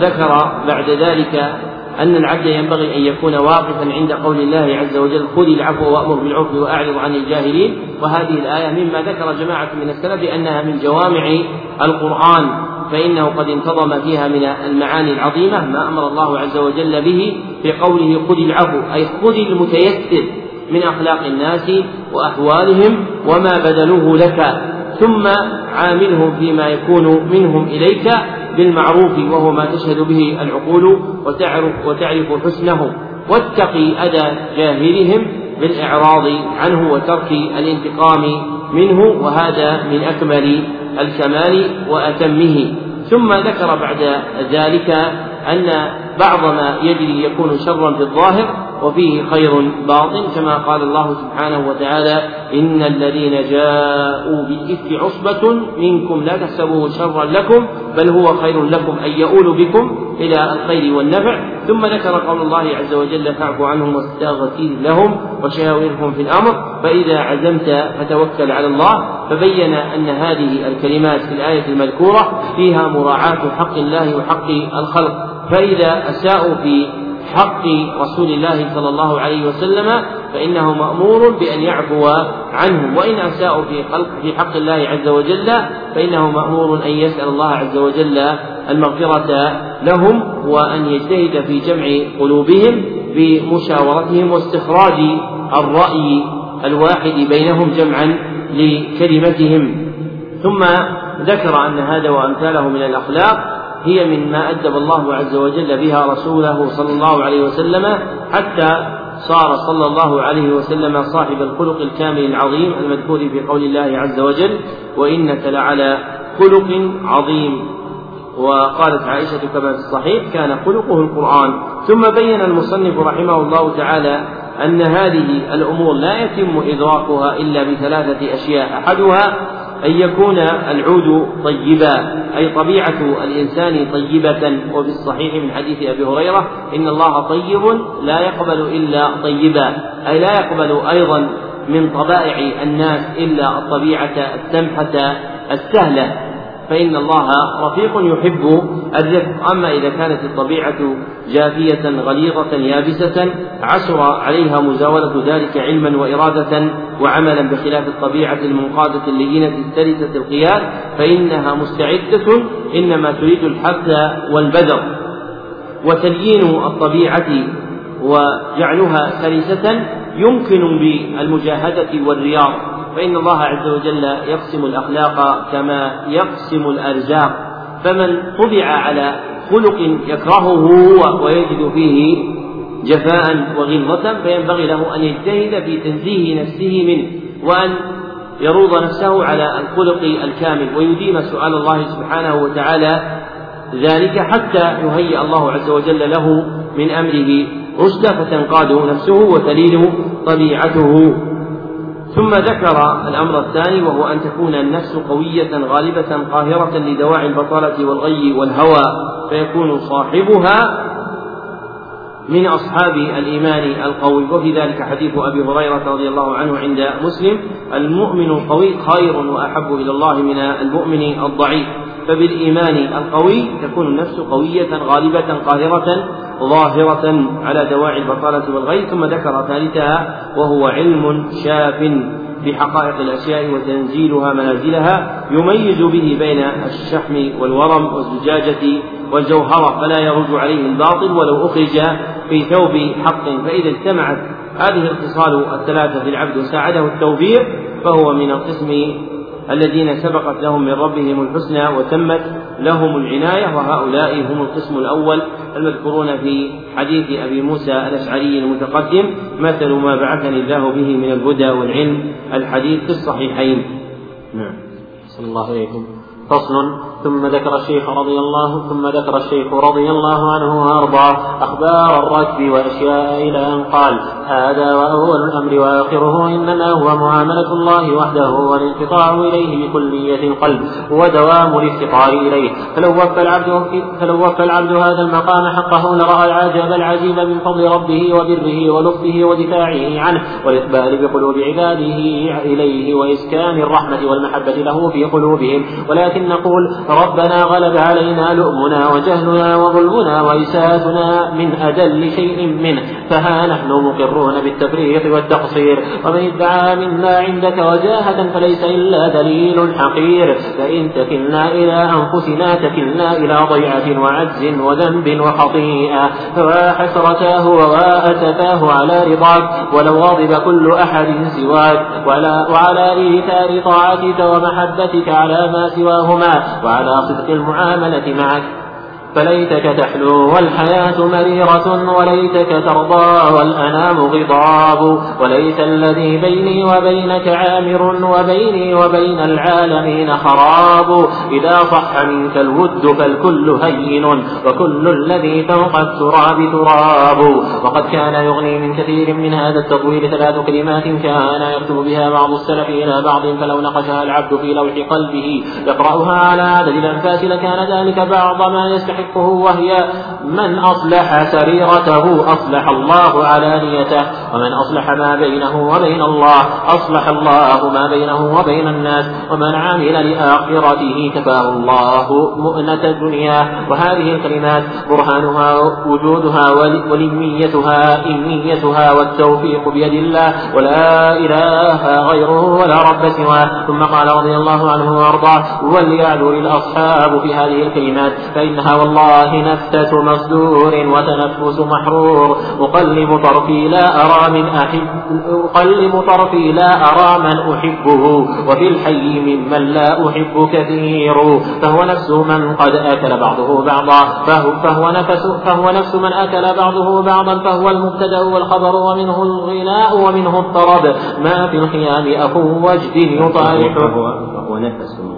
ذكر بعد ذلك أن العبد ينبغي أن يكون واقفا عند قول الله عز وجل خذ العفو وأمر بالعرف وأعرض عن الجاهلين. وهذه الآية مما ذكر جماعة من السلف أنها من جوامع القرآن فإنه قد انتظم فيها من المعاني العظيمة ما أمر الله عز وجل به في قوله خذ العفو أي خذ المتيسر من أخلاق الناس وأحوالهم وما بذلوه لك. ثم عامله فيما يكون منهم إليك بالمعروف وهو ما تشهد به العقول وتعرف وتعرف حسنه. واتقي أذى جاهلهم بالإعراض عنه وترك الانتقام منه وهذا من أكمل الكمال وأتمه. ثم ذكر بعد ذلك أن بعض ما يجري يكون شرا في الظاهر وفيه خير باطن كما قال الله سبحانه وتعالى إن الذين جاءوا بالإفك عصبة منكم لا تحسبوه شرا لكم بل هو خير لكم أن يؤول بكم إلى الخير والنفع. ثم ذكر قول الله عز وجل فاعف عنهم واستغفر لهم وشاورهم في الأمر. فإذا عزمت فتوكل على الله. فبين أن هذه الكلمات في الآية المذكورة فيها مراعاة حق الله وحق الخلق. فإذا أساءوا في حق رسول الله صلى الله عليه وسلم فإنه مأمور بأن يعفو عنهم. وإن أساءوا في خلق في حق الله عز وجل فإنه مأمور أن يسأل الله عز وجل المغفرة لهم وأن يجتهد في جمع قلوبهم بمشاورتهم واستخراج الرأي الواحد بينهم جمعا لكلمتهم. ثم ذكر أن هذا وأمثاله من الأخلاق هي مما أدب الله عز وجل بها رسوله صلى الله عليه وسلم حتى صار صلى الله عليه وسلم صاحب الخلق الكامل العظيم المذكور في قول الله عز وجل وإنك لعلى خلق عظيم. وقالت عائشة كما في الصحيح كان خلقه القرآن. ثم بين المصنف رحمه الله تعالى أن هذه الأمور لا يتم إدراكها إلا بثلاثة أشياء أحدها أن يكون العود طيبا أي طبيعة الإنسان طيبة. وفي الصحيح من حديث أبي هريرة إن الله طيب لا يقبل إلا طيبا أي لا يقبل أيضا من طبائع الناس إلا الطبيعة السمحة السهلة. فإن الله رفيق يحب الرفق. أما إذا كانت الطبيعة جافية غليظة يابسة عسر عليها مزاولة ذلك علما وإرادة وعملا بخلاف الطبيعة المنقادة اللينة السلسة القياد فإنها مستعدة إنما تريد الحث والبذر. وتليين الطبيعة وجعلها سلسة يمكن بالمجاهدة والرياض. فإن الله عز وجل يقسم الأخلاق كما يقسم الأرزاق. فمن طبع على خلق يكرهه ويجد فيه جفاء وغلظة فينبغي له أن يجتهد في تنزيه نفسه منه وأن يروض نفسه على الخلق الكامل ويديم سؤال الله سبحانه وتعالى ذلك حتى يهيئ الله عز وجل له من أمره رشدا فتنقاد نفسه وتلين طبيعته. ثم ذكر الأمر الثاني وهو أن تكون النفس قوية غالبة قاهرة لدواعي البطالة والغي والهوى فيكون صاحبها من أصحاب الإيمان القوي. وفي ذلك حديث أبي هريرة رضي الله عنه عند مسلم المؤمن القوي خير وأحب إلى الله من المؤمن الضعيف. فبالإيمان القوي تكون النفس قوية غالبة قاهرة ظاهرة على دواعي البطالة والغي ثم ذكر ثالثها وهو علم شاف بحقائق الأشياء وتنزيلها منازلها يميز به بين الشحم والورم والزجاجة والجوهرة فلا يرج عليه الباطل ولو أخرج في ثوب حق. فإذا اجتمعت هذه الخصال الثلاثة في العبد وساعده التوفيق فهو من القسم الذين سبقت لهم من ربهم الحسنى وتمت لهم العناية وهؤلاء هم القسم الأول المذكورون في حديث أبي موسى الأشعري المتقدم مثل ما بعثني الله به من الهدى والعلم. الحديث في الصحيحين. نعم. صلى الله عليكم فصل ثم ذكر الشيخ رضي الله ثم ذكر الشيخ رضي الله عنه وأرضاه. أخبار الركب وأشياء إلى أن قال هذا وأول الأمر وآخره إنما هو معاملة الله وحده والانقطاع إليه بكلية القلب ودوام الافتقار إليه. فلو وفى العبد فلو وفى العبد هذا المقام حقه لرأى العجب العجيب من فضل ربه وبره ولطفه ودفاعه عنه والإقبال بقلوب عباده إليه وإسكان الرحمة والمحبة له في قلوبهم. ولكن نقول ربنا غلب علينا لؤمنا وجهلنا وظلمنا وإساءتنا من أدل شيء منه فها نحن مقرون بالتفريط والتقصير. ومن ادعى منا عندك وجاهة فليس إلا دليل حقير. فإن تكلنا إلى أنفسنا تكلنا إلى ضيعة وعجز وذنب وخطيئة. فحسرتاه وأسفاه على رضاك ولو غضب كل أحد سواك. وعلى إيثار طاعتك ومحبتك على ما سواهما. وعلى صدق المعاملة معك. فليتك تحلو والحياة مريرة وليتك ترضى والأنام غضاب وليس الذي بيني وبينك عامر وبيني وبين العالمين خراب. إذا صح منك الود فالكل هين وكل الذي فوق التراب تراب. وقد كان يغني من كثير من هذا التطويل ثلاث كلمات كان يكتب بها بعض السلف إلى بعض فلو نقشها العبد في لوح قلبه يقرأها على عدد الأنفاس لكان ذلك بعض ما يستحق يستحقه وهي من أصلح سريرته أصلح الله علانيته ومن أصلح ما بينه وبين الله أصلح الله ما بينه وبين الناس ومن عمل لآخرته كفاه الله مؤنة الدنيا. وهذه الكلمات برهانها وجودها ولميتها إنيتها والتوفيق بيد الله ولا إله غيره ولا رب سواه. ثم قال رضي الله عنه وأرضاه وليعذر الأصحاب في هذه الكلمات فإنها والله الله نفتة مصدور وتنفس محرور. أقلب طرفي لا أرى من أحب أقلب طرفي لا أرى من أحبه. وفي الحي ممن لا أحب كثير. فهو نفس من قد أكل بعضه بعضا. فهو, فهو نفس فهو نفس من أكل بعضه بعضا. فهو المبتدأ والخبر ومنه الغناء ومنه الطرب. ما في الخيام أخو وجد يطارحه فهو نفس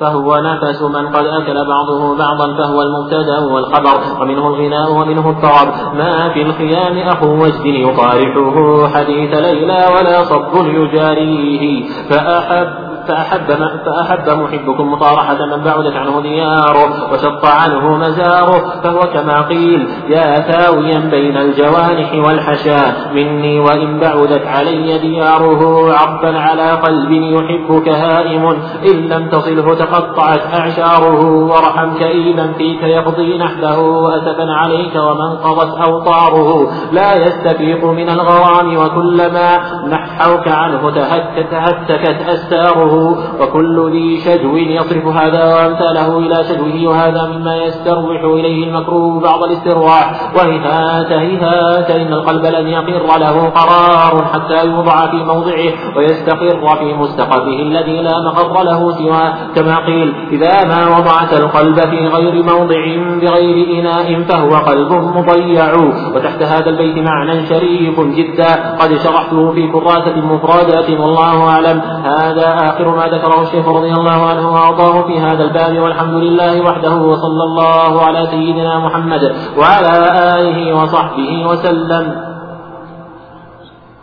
فهو نفس من قد أكل بعضه بعضا فهو المبتدأ والخبر. ومنه الغناء ومنه الطرب. ما في الخيام أخو وجد يطارحه حديث ليلى ولا صب يجاريه. فأحب فأحب, فأحب محبكم مطارحة من بعدت عنه دياره وشط عنه مزاره فهو كما قيل يا ثاويا بين الجوانح والحشا مني وإن بعدت علي دياره عطا على قلب يحبك هائم إن لم تصله تقطعت أعشاره ورحم كئيبا فيك يقضي نحبه أسفا عليك ومن قضت أوطاره لا يستفيق من الغرام وكلما نحوك عنه تهتكت أستاره. وكل ذي شجو يصرف هذا وأمثاله إلى شجوه وهذا مما يستروح إليه المكروه بعض الاسترواح وهيهات هيهات إن القلب لن يقر له قرار حتى يوضع في موضعه ويستقر في مستقبه الذي لا مقر له سواه. كما قيل إذا ما وضعت القلب في غير موضع بغير إناء فهو قلب مضيع. وتحت هذا البيت معنى شريف جدا. قد شرحته في كراسة مفردات والله أعلم. هذا آخر ما ذكره الشيخ رضي الله عنه وأرضاه في هذا الباب والحمد لله وحده وصلى الله على سيدنا محمد وعلى آله وصحبه وسلم.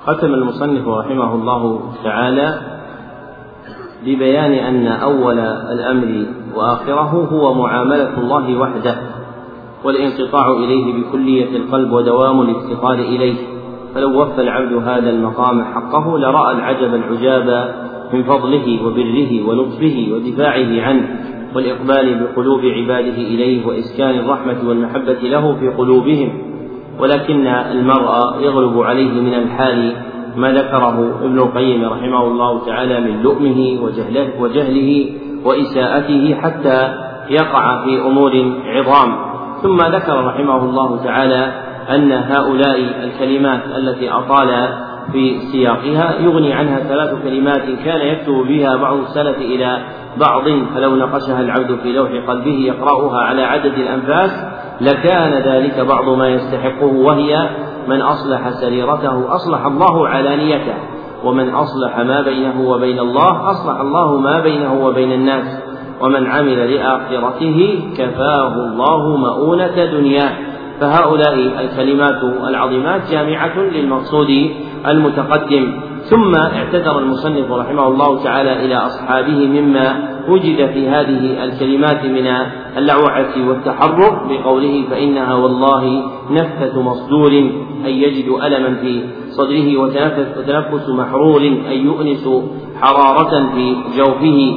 ختم المصنف رحمه الله تعالى ببيان أن أول الأمر وآخره هو معاملة الله وحده والانقطاع إليه بكلية القلب ودوام الافتقار إليه. فلو وفى العبد هذا المقام حقه لرأى العجب العجاب من فضله وبره ولطفه ودفاعه عنه والإقبال بقلوب عباده إليه وإسكان الرحمة والمحبة له في قلوبهم. ولكن المرء يغلب عليه من الحال ما ذكره ابن القيم رحمه الله تعالى من لؤمه وجهله, وجهله وإساءته حتى يقع في أمور عظام. ثم ذكر رحمه الله تعالى أن هؤلاء الكلمات التي أطال في سياقها يغني عنها ثلاث كلمات كان يكتب بها بعض السلف إلى بعض فلو نقشها العبد في لوح قلبه يقرأها على عدد الأنفاس لكان ذلك بعض ما يستحقه وهي من أصلح سريرته أصلح الله علانيته ومن أصلح ما بينه وبين الله أصلح الله ما بينه وبين الناس ومن عمل لآخرته كفاه الله مؤونة دنياه. فهؤلاء الكلمات العظيمات جامعة للمقصود المتقدم. ثم اعتذر المصنف رحمه الله تعالى إلى أصحابه مما وجد في هذه الكلمات من اللعوعة والتحرك بقوله فإنها والله نفثة مصدور أي يجد ألما في صدره وتنفس محرور أي يؤنس حرارة في جوفه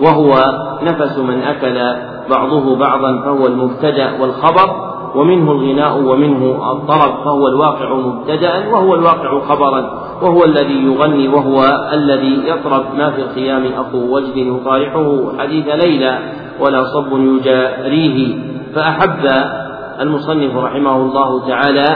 وهو نفس من أكل بعضه بعضا فهو المبتدأ والخبر. ومنه الغناء ومنه الطرب فهو الواقع مبتدأ وهو الواقع خبرا وهو الذي يغني وهو الذي يطرب ما في الخيام أخو وجد يطارحه حديث ليلى ولا صب يجاريه. فأحب المصنف رحمه الله تعالى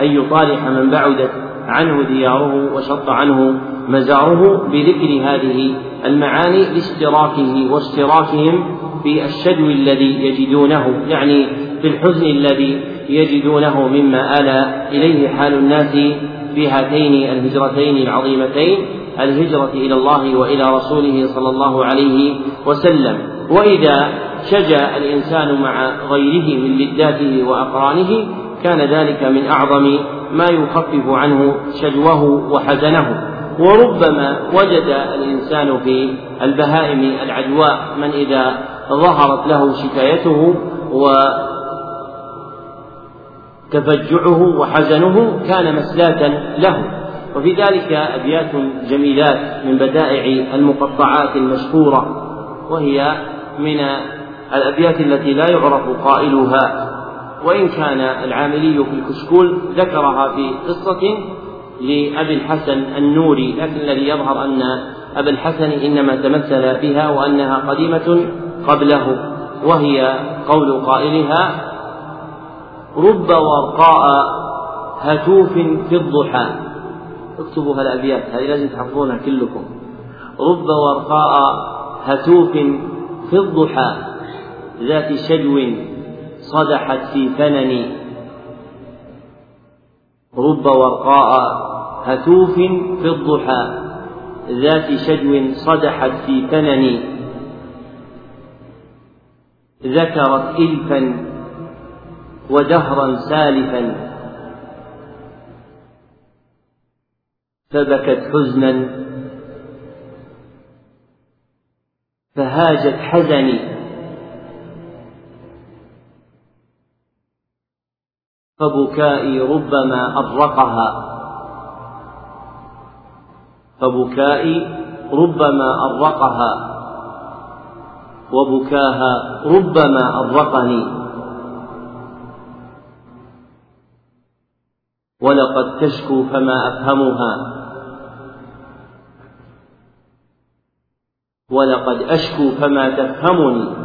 أن يطارح من بعدت عنه دياره وشط عنه مزاره بذكر هذه المعاني لاشتراكه واشتراكهم في الشدو الذي يجدونه يعني في الحزن الذي يجدونه مما آل إليه حال الناس في هاتين الهجرتين العظيمتين الهجرة إلى الله وإلى رسوله صلى الله عليه وسلم. وإذا شجا الإنسان مع غيره من لذاته وأقرانه كان ذلك من أعظم ما يخفف عنه شجوه وحزنه. وربما وجد الإنسان في البهائم العجواء من إذا ظهرت له شكايته و تفجعه وحزنه كان مسلاة له. وفي ذلك أبيات جميلات من بدائع المقطعات المشهورة وهي من الأبيات التي لا يعرف قائلها. وإن كان العاملي في الكشكول ذكرها في قصة لأبي الحسن النوري لكن الذي يظهر أن أبا الحسن إنما تمثل بها وأنها قديمة قبله وهي قول قائلها رب ورقاء هتوف في الضحى. اكتبوا هالأبيات هذه لازم تحفظونها كلكم. رب ورقاء هتوف في الضحى. ذات شجو صدحت في فنن. رب ورقاء هتوف في الضحى. ذات شجو صدحت في فنن. ذكرت إلفا ودهرا سالفا. فبكت حزنا. فهاجت حزني. فبكائي ربما أرقها. فبكائي ربما أرقها. وبكاها ربما أرقني. ولقد تشكو فما أفهمها. ولقد أشكو فما تفهمني.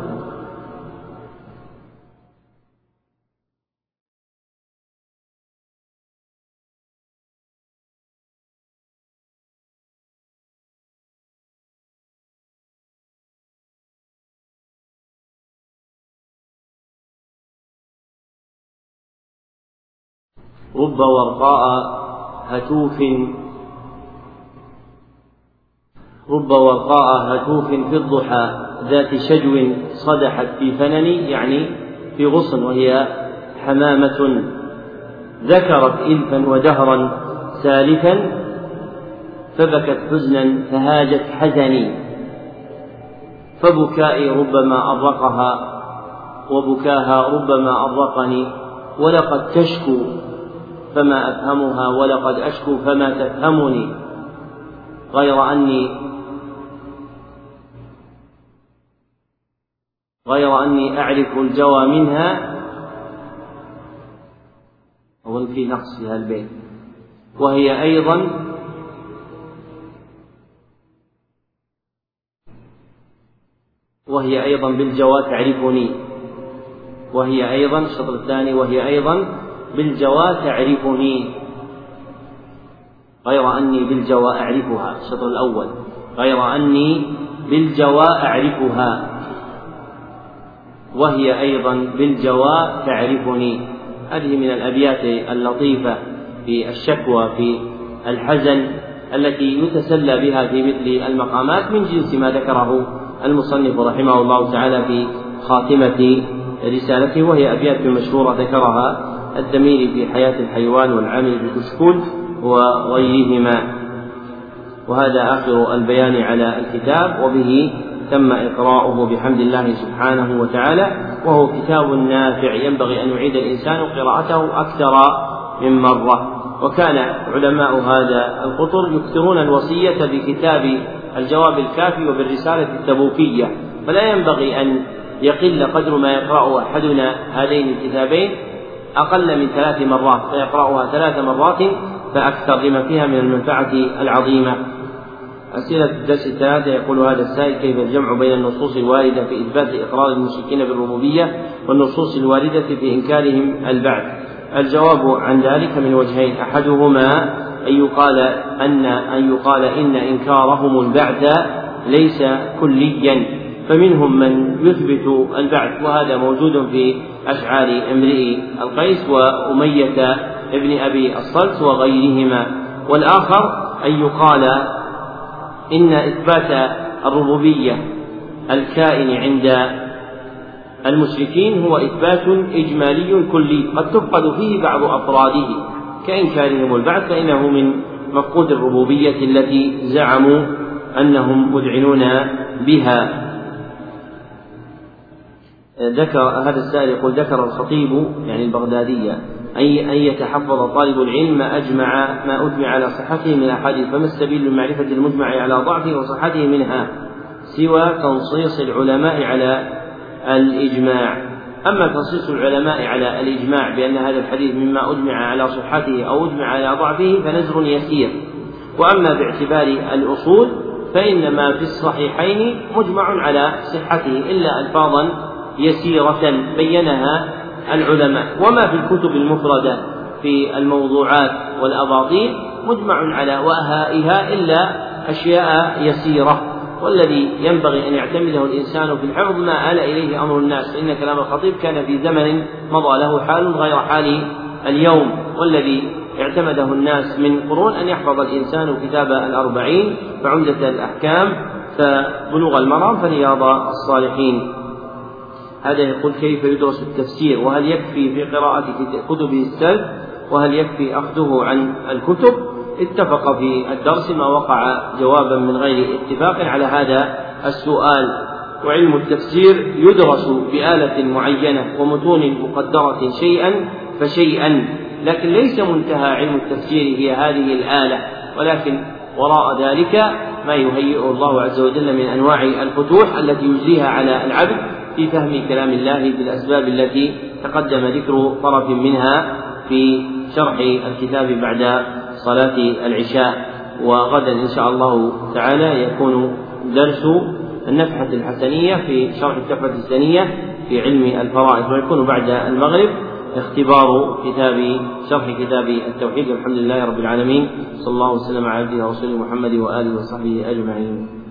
رب ورقاء هتوف. رب ورقاء هتوف في الضحى. ذات شجو صدحت في فنن يعني في غصن وهي حمامة. ذكرت إلفا ودهرا سالفا فبكت حزنا فهاجت حزني. فبكائي ربما أرقها وبكاها ربما أرقني. ولقد تشكو فما أفهمها ولقد أشكو فما تفهمني غير أني غير أني أعرف الجوى منها أظن في نقص في البيت. وهي أيضا وهي أيضا بالجوى تعرفني. وهي أيضا الشطر الثاني وهي أيضا بالجوى تعرفني غير أني بالجوى أعرفها. الشطر الأول. غير أني بالجوى أعرفها. وهي أيضا بالجوى تعرفني. هذه من الأبيات اللطيفة في الشكوى في الحزن التي يتسلى بها في مثل المقامات من جنس ما ذكره المصنف رحمه الله تعالى في خاتمة رسالته. وهي أبيات مشهورة ذكرها الدمير في حياة الحيوان والعامل في كشكول وغيرهما. وهذا آخر البيان على الكتاب وبه تم إقراؤه بحمد الله سبحانه وتعالى وهو كتاب نافع. ينبغي أن يعيد الإنسان قراءته أكثر من مرة. وكان علماء هذا القطر يكثرون الوصية بكتاب الجواب الكافي وبالرسالة التبوكية. فلا ينبغي أن يقل قدر ما يقرأ أحدنا هذين الكتابين. أقل من ثلاث مرات فيقرأها ثلاث مرات فأكثر لما فيها من المنفعة العظيمة. أسئلة الدرس الثلاثة يقول هذا السائل كيف الجمع بين النصوص الواردة في إثبات إقرار المشركين بالربوبية والنصوص الواردة في إنكارهم البعث؟ الجواب عن ذلك من وجهين أحدهما أن يقال أن أن يقال إن إنكارهم البعث ليس كليا. فمنهم من يثبت البعث وهذا موجود في أشعار امرئ القيس وأمية ابن أبي الصلت وغيرهما. والآخر أن يقال إن إثبات الربوبية الكائن عند المشركين هو إثبات إجمالي كلي قد تفقد فيه بعض أفراده. كإنكارهم البعث فإنه من مفقود الربوبية التي زعموا أنهم مذعنون بها. ذكر هذا السائل يقول ذكر الخطيب يعني البغدادية أي أن يتحفظ طالب العلم ما أجمع ما أجمع على صحته من الأحاديث فما السبيل لمعرفة المجمع على ضعفه وصحته منها؟ سوى تنصيص العلماء على الإجماع. أما تنصيص العلماء على الإجماع بأن هذا الحديث مما أجمع على صحته أو أجمع على ضعفه فنزر يسير. وأما باعتبار الأصول فإنما في الصحيحين مجمع على صحته إلا ألفاظا يسيرة بينها العلماء. وما في الكتب المفردة في الموضوعات والأباطيل مجمع على وهائها إلا أشياء يسيرة. والذي ينبغي أن يعتمده الإنسان في الحفظ ما آل إليه أمر الناس. فإن كلام الخطيب كان في زمن مضى له حال غير حال اليوم. والذي اعتمده الناس من قرون أن يحفظ الإنسان كتاب الأربعين فعمدة الأحكام. فبلوغ المرام فرياض الصالحين. هذا يقول كيف يدرس التفسير؟ وهل يكفي في قراءة كتب السلف؟ وهل يكفي أخذه عن الكتب؟ اتفق في الدرس ما وقع جوابا من غير اتفاق على هذا السؤال. وعلم التفسير يدرس بآلة معينة ومتون مقدرة شيئا فشيئا لكن ليس منتهى علم التفسير هي هذه الآلة. ولكن وراء ذلك ما يهيئه الله عز وجل من أنواع الفتوح التي يجريها على العبد. في فهم كلام الله بالأسباب التي تقدم ذكر طرف منها في شرح الكتاب بعد صلاة العشاء. وغدا إن شاء الله تعالى يكون درس النفحة الحسنية في شرح التحفة السنية في علم الفرائض ويكون بعد المغرب اختبار كتاب شرح كتاب التوحيد. والحمد لله رب العالمين. صلى الله وسلم على عبده ورسوله محمد وآله وصحبه أجمعين.